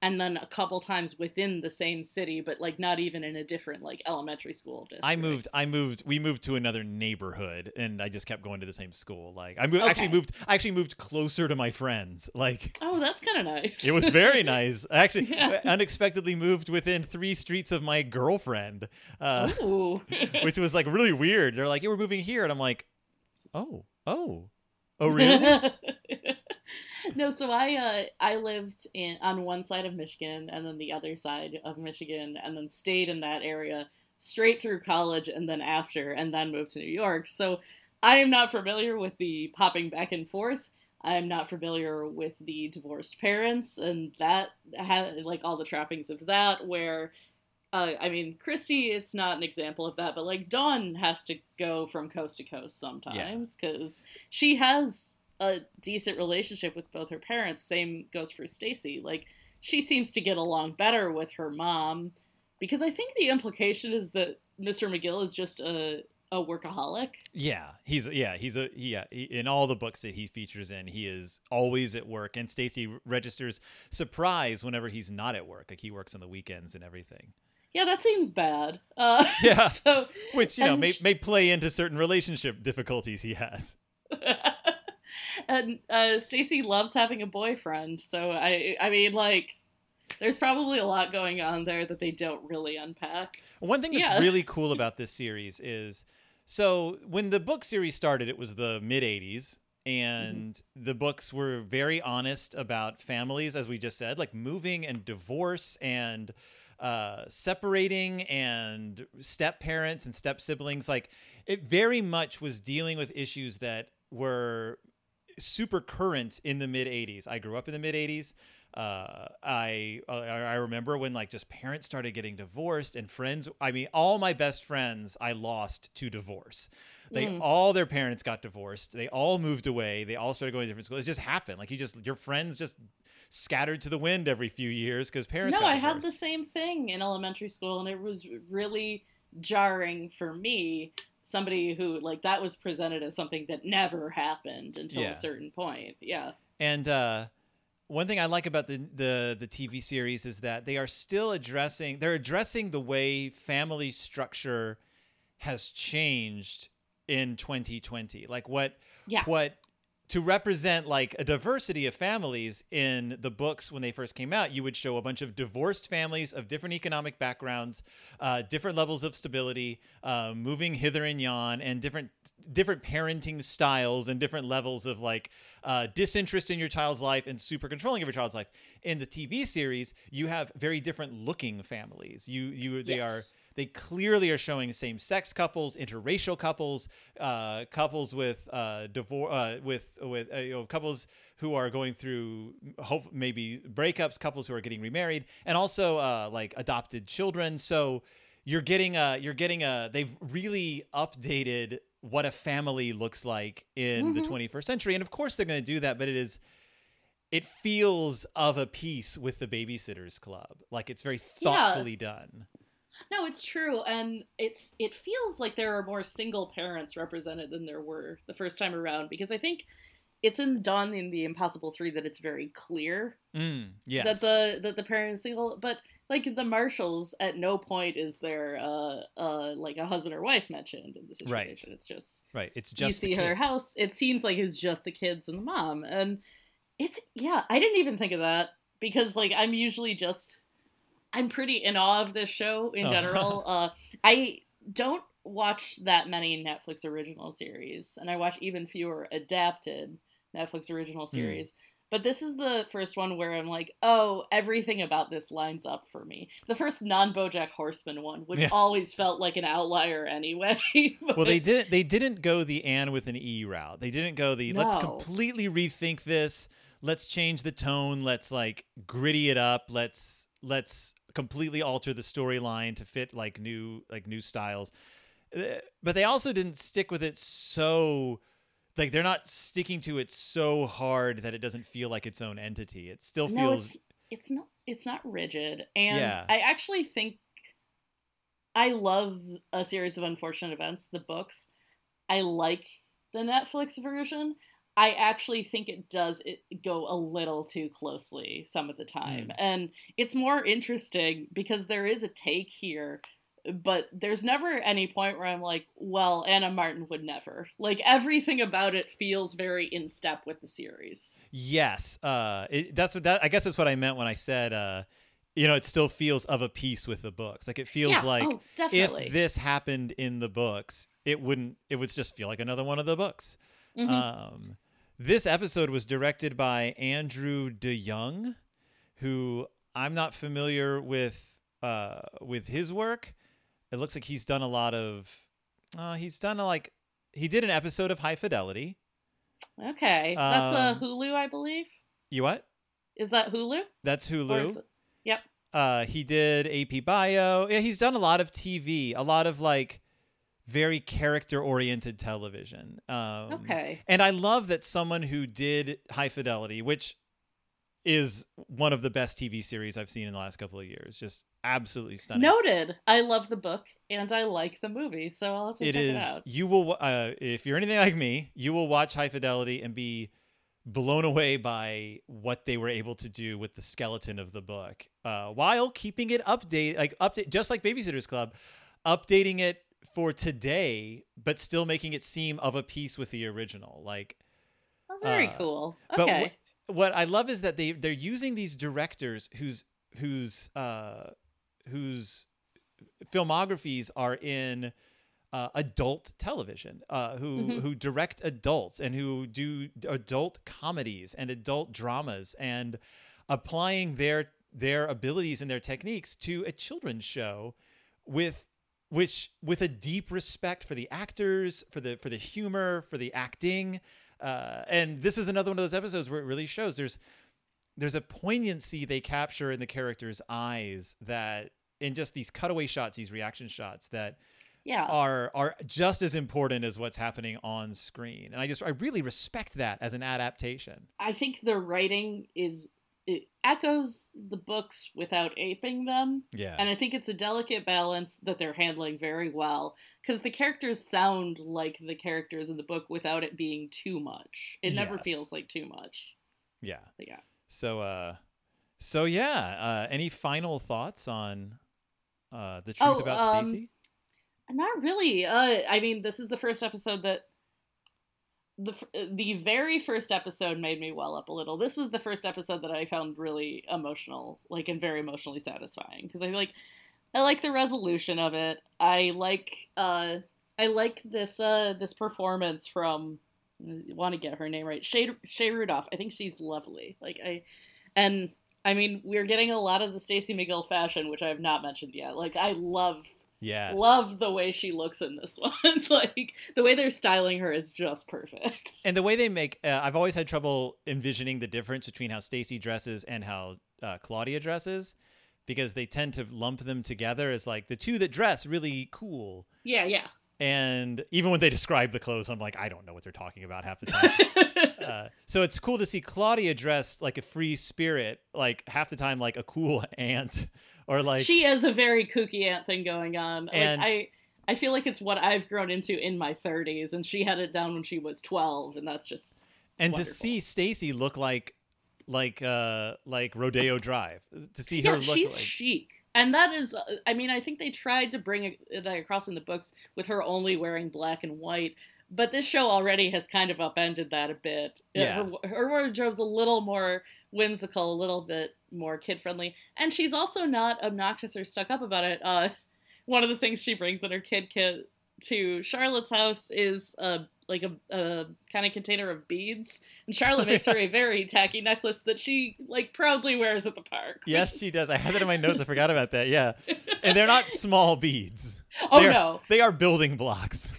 and then a couple times within the same city but like not even in a different like elementary school district I moved. I moved. We moved to another neighborhood, and I just kept going to the same school. Like I moved. Actually moved. I actually moved closer to my friends. Like oh that's kind of nice it was very [LAUGHS] nice. I actually Yeah. unexpectedly moved within three streets of my girlfriend, uh, [LAUGHS] which was like really weird. They're like, "Yeah, we're moving here," and I'm like, "Oh, oh, oh, [LAUGHS] really?" [LAUGHS] no, so I uh, I lived in on one side of Michigan and then the other side of Michigan and then stayed in that area straight through college and then after and then moved to New York. So I am not familiar with the popping back and forth. I'm not familiar with the divorced parents and that had like all the trappings of that where uh, I mean, Kristy, it's not an example of that, but like Dawn has to go from coast to coast sometimes because yeah. she has a decent relationship with both her parents. Same goes for Stacey. Like she seems to get along better with her mom because I think the implication is that Mr. McGill is just a a workaholic. Yeah, he's yeah he's a yeah he, in all the books that he features in, he is always at work. And Stacey registers surprise whenever he's not at work, like he works on the weekends and everything. Yeah, that seems bad. Uh, yeah, [LAUGHS] so which you know may may play into certain relationship difficulties he has. [LAUGHS] and uh, Stacey loves having a boyfriend, so I I mean like there's probably a lot going on there that they don't really unpack. One thing that's yeah. really cool about this series is so when the book series started, it was the mid 80s. And mm-hmm. the books were very honest about families, as we just said, like moving and divorce and uh, separating and step parents and step siblings. Like it very much was dealing with issues that were super current in the mid 80s. I grew up in the mid 80s uh, I uh, I remember when like just parents started getting divorced and friends. I mean, all my best friends I lost to divorce. They mm. all their parents got divorced. They all moved away. They all started going to different schools. It just happened. Like you just your friends just scattered to the wind every few years because parents. No, I had the same thing in elementary school, and it was really jarring for me. Somebody who like that was presented as something that never happened until yeah. a certain point. Yeah. And uh one thing I like about the, the the TV series is that they are still addressing they're addressing the way family structure has changed in 2020. Like what yeah. what to represent like a diversity of families in the books when they first came out you would show a bunch of divorced families of different economic backgrounds uh, different levels of stability uh, moving hither and yon and different different parenting styles and different levels of like uh, disinterest in your child's life and super controlling of your child's life in the tv series you have very different looking families you you they yes. are they clearly are showing same-sex couples, interracial couples, uh, couples with uh, divorce, uh, with with uh, you know, couples who are going through hope maybe breakups, couples who are getting remarried, and also uh, like adopted children. So you're getting a you're getting a they've really updated what a family looks like in mm-hmm. the 21st century, and of course they're going to do that, but it is it feels of a piece with the babysitters club like it's very thoughtfully yeah. done no, it's true, and it's it feels like there are more single parents represented than there were the first time around because I think it's in Dawn in the Impossible Three that it's very clear mm, yes. that the that the parent is single, but like the Marshalls, at no point is there uh uh like a husband or wife mentioned in the situation. Right. It's just right. It's just you see her house. It seems like it's just the kids and the mom, and it's yeah. I didn't even think of that because like I'm usually just I'm pretty in awe of this show in oh. general. [LAUGHS] uh, I don't watch that many Netflix original series, and I watch even fewer adapted Netflix original hmm. series. Mm. But this is the first one where I'm like, oh, everything about this lines up for me. The first non BoJack Horseman one, which yeah. always felt like an outlier anyway. [LAUGHS] well, they didn't. They didn't go the Anne with an E route. They didn't go the no. let's completely rethink this. Let's change the tone. Let's like gritty it up. Let's let's completely alter the storyline to fit like new like new styles. Uh, but they also didn't stick with it so like they're not sticking to it so hard that it doesn't feel like its own entity. It still no, feels it's, it's not it's not rigid. And yeah. I actually think I love a series of unfortunate events, the books. I like the Netflix version. I actually think it does it go a little too closely some of the time. Mm. And it's more interesting because there is a take here, but there's never any point where I'm like, well, Ann M. Martin would never. Like everything about it feels very in step with the series. Yes. Uh it, that's what that I guess that's what I meant when I said uh you know, it still feels of a piece with the books. Like it feels yeah. like oh, if this happened in the books, it wouldn't it would just feel like another one of the books. Mm-hmm. Um this episode was directed by Andrew DeYoung, who I'm not familiar with uh, with his work. It looks like he's done a lot of. Uh, he's done a, like he did an episode of High Fidelity. Okay, that's a Um, Hulu, I believe. You what? Is that Hulu? That's Hulu. it- Yep. Uh, he did AP Bio. Yeah, he's done a lot of TV, a lot of like very character oriented television. Um, Okay. And I love that someone who did High Fidelity, which is one of the best TV series I've seen in the last couple of years, just absolutely stunning. Noted. I love the book and I like the movie, so I'll have to it check is. it out. You will, uh, if you're anything like me, you will watch High Fidelity and be blown away by what they were able to do with the skeleton of the book, uh, while keeping it update, like update, just like Babysitters Club, updating it for today, but still making it seem of a piece with the original. Like, Oh, very uh, cool. but Okay. wh- what I love is that they they're using these directors whose whose uh, whose filmographies are in uh, adult television, uh, who Mhm. who direct adults and who do adult comedies and adult dramas and applying their their abilities and their techniques to a children's show with which with a deep respect for the actors, for the for the humor, for the acting. Uh, and this is another one of those episodes where it really shows there's there's a poignancy they capture in the characters' eyes that in just these cutaway shots, these reaction shots that yeah. are are just as important as what's happening on screen. And I just I really respect that as an adaptation. I think the writing is it echoes the books without aping them. Yeah. And I think it's a delicate balance that they're handling very well because the characters sound like the characters in the book without it being too much. It never Yes. feels like too much. yeah. But yeah. So uh so yeah, uh any final thoughts on uh the truth Oh, about um, Stacey? Not really. Uh, I mean, this is the first episode that the the very first episode made me well up a little. This was the first episode that I found really emotional, like and very emotionally satisfying because I like I like the resolution of it. I like uh I like this uh this performance from want to get her name right. Shay Shay Rudolph. I think she's lovely. Like I and I mean, we're getting a lot of the Stacey McGill fashion, which I have not mentioned yet. Like I love Yes. love the way she looks in this [LAUGHS] one. like the way they're styling her is just perfect. And the way they make, uh, I've always had trouble envisioning the difference between how Stacey dresses and how uh, Claudia dresses, because they tend to lump them together as like the two that dress really cool. yeah, yeah. And even when they describe the clothes, I'm like, I don't know what they're talking about half the time. [LAUGHS] uh, so it's cool to see Claudia dressed like a free spirit, like half the time like a cool [LAUGHS] aunt, or like she has a very kooky aunt thing going on. Like I I feel like it's what I've grown into in my 30s and she had it down when she was 12 and that's just and to see Stacey look like like uh like Rodeo Drive, to see yeah, her look she's like chic. And that is, I mean, I think they tried to bring it it across in the books with her only wearing black and white. But this show already has kind of upended that a bit. Uh, Yeah. Her, her wardrobe's a little more whimsical, a little bit more kid friendly. And she's also not obnoxious or stuck up about it. Uh, [LAUGHS] one of the things she brings in her kid kit to Charlotte's house is uh, like a, a kind of container of beads. And Charlotte makes her [LAUGHS] a very tacky necklace that she like proudly wears at the park. [LAUGHS] Yes, she does. I had that in my notes. I forgot about that. Yeah, and they're not small beads. Oh They're- no! They are building blocks.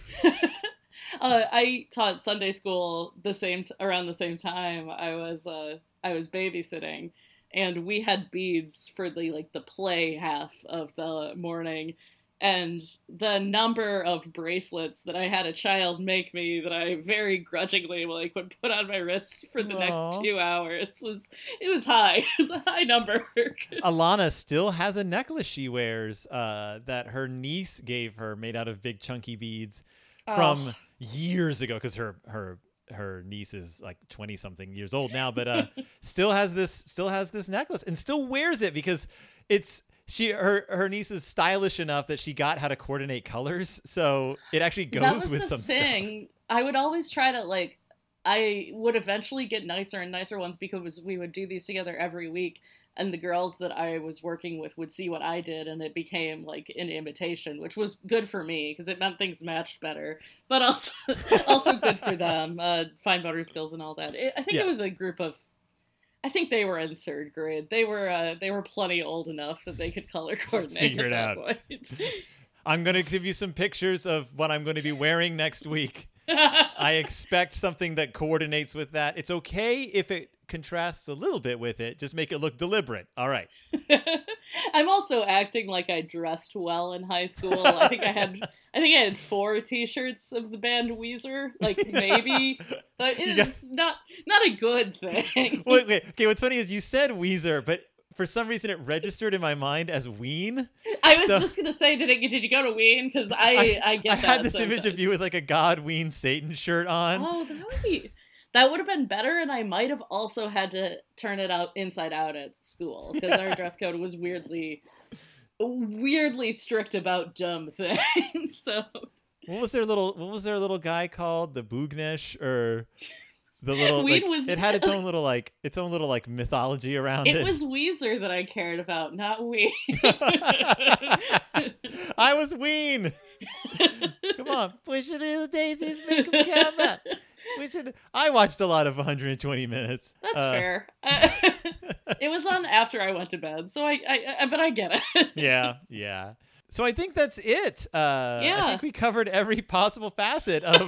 Uh, I taught Sunday school the same t- around the same time. I was uh, I was babysitting, and we had beads for the like the play half of the morning. And the number of bracelets that I had a child make me that I very grudgingly like would put on my wrist for the Aw. next two hours was it was high. [LAUGHS] It was a high number. [LAUGHS] Alana still has a necklace she wears uh, that her niece gave her, made out of big chunky beads from Oh. years ago. Because her her her niece is like twenty something years old now, but uh, [LAUGHS] still has this still has this necklace and still wears it because it's she her her niece is stylish enough that she got how to coordinate colors, so it actually goes that was with the some stuff. thing. I would always try to like. I would eventually get nicer and nicer ones because we would do these together every week. And the girls that I was working with would see what I did, and it became like an imitation, which was good for me because it meant things matched better, but also [LAUGHS] also good for them, uh, fine motor skills and all that. It, I think Yeah. it was a group of. I think they were in third grade. They were uh, they were plenty old enough that they could color [LAUGHS] coordinate Figure it out. [LAUGHS] I'm going to give you some pictures of what I'm going to be wearing next week. I expect something that coordinates with that. It's okay if it contrasts a little bit with it. Just make it look deliberate. All right. [LAUGHS] I'm also acting like I dressed well in high school. I think I had I think I had four T-shirts of the band Weezer. Like [LAUGHS] maybe but You got- it's not not a good thing. [LAUGHS] wait, wait. Okay, what's funny is you said Weezer, but for some reason it registered in my mind as Ween. I was so- just gonna say, did it? Did you go to Ween? Because I, I get I that. had this image of you with like a God Ween Satan shirt on. Oh, that would be that would have been better, and I might have also had to turn it out inside out at school because our [LAUGHS] dress code was weirdly, weirdly strict about dumb [LAUGHS] things. so What was their little What was their little guy called? The Boognish or the [LAUGHS] little? Like, was- It had its own little like its own little like mythology around it. it was Weezer that I cared about, not Ween. I was Ween. Come on, push it in the daisies, make them come out. We should. I watched a lot of 120 minutes. That's Uh, fair. [LAUGHS] [LAUGHS] it was on after I went to bed, so I, I, I but I get it. [LAUGHS] Yeah, yeah. So I think that's it. Uh, I Yeah. think we covered every possible facet of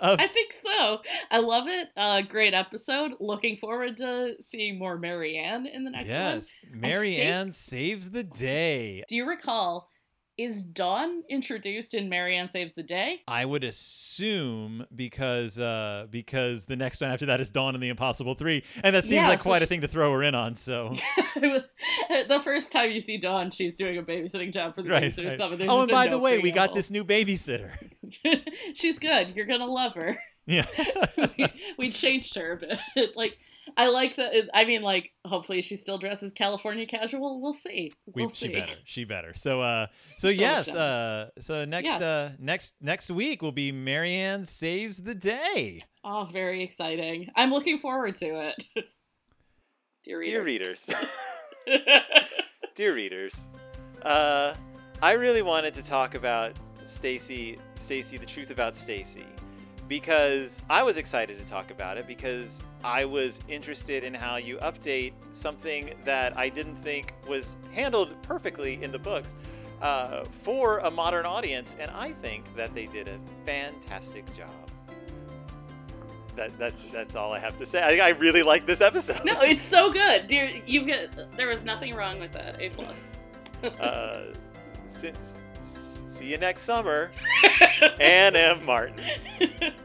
of I think so. I love it. Uh, great episode. Looking forward to seeing more Mary Anne in the next one. yes. Mary think- saves the day. Do you recall? Is Dawn introduced in Mary Anne Saves the Day? I would assume because uh, because the next one after that is Dawn and the Impossible Three, and that seems Yeah, like so quite a thing to throw her in on. So [LAUGHS] the first time you see Dawn, she's doing a babysitting job for the right. babysitter right. stuff. And Oh, and by no the way, we got this new babysitter. [LAUGHS] she's good. You're gonna love her. Yeah. [LAUGHS] we, we changed her, but like I like that. I mean, like hopefully she still dresses California casual. We'll see. we, We'll she see. better. She better. So uh [LAUGHS] so, So yes, uh so next Yeah. uh next next week will be Mary Anne saves the day. Oh, very exciting! I'm looking forward to it. [LAUGHS] Dear reader. readers. [LAUGHS] Dear readers. Uh I really wanted to talk about Stacey Stacey the truth about Stacey because I was excited to talk about it because I was interested in how you update something that I didn't think was handled perfectly in the books uh, for a modern audience, and I think that they did a fantastic job. That, that's that's all I have to say. I, I really like this episode. no, it's so good, dear. You get there was nothing wrong with that. A plus. uh, [LAUGHS] si- see you next summer, [LAUGHS] Ann M. Martin. [LAUGHS]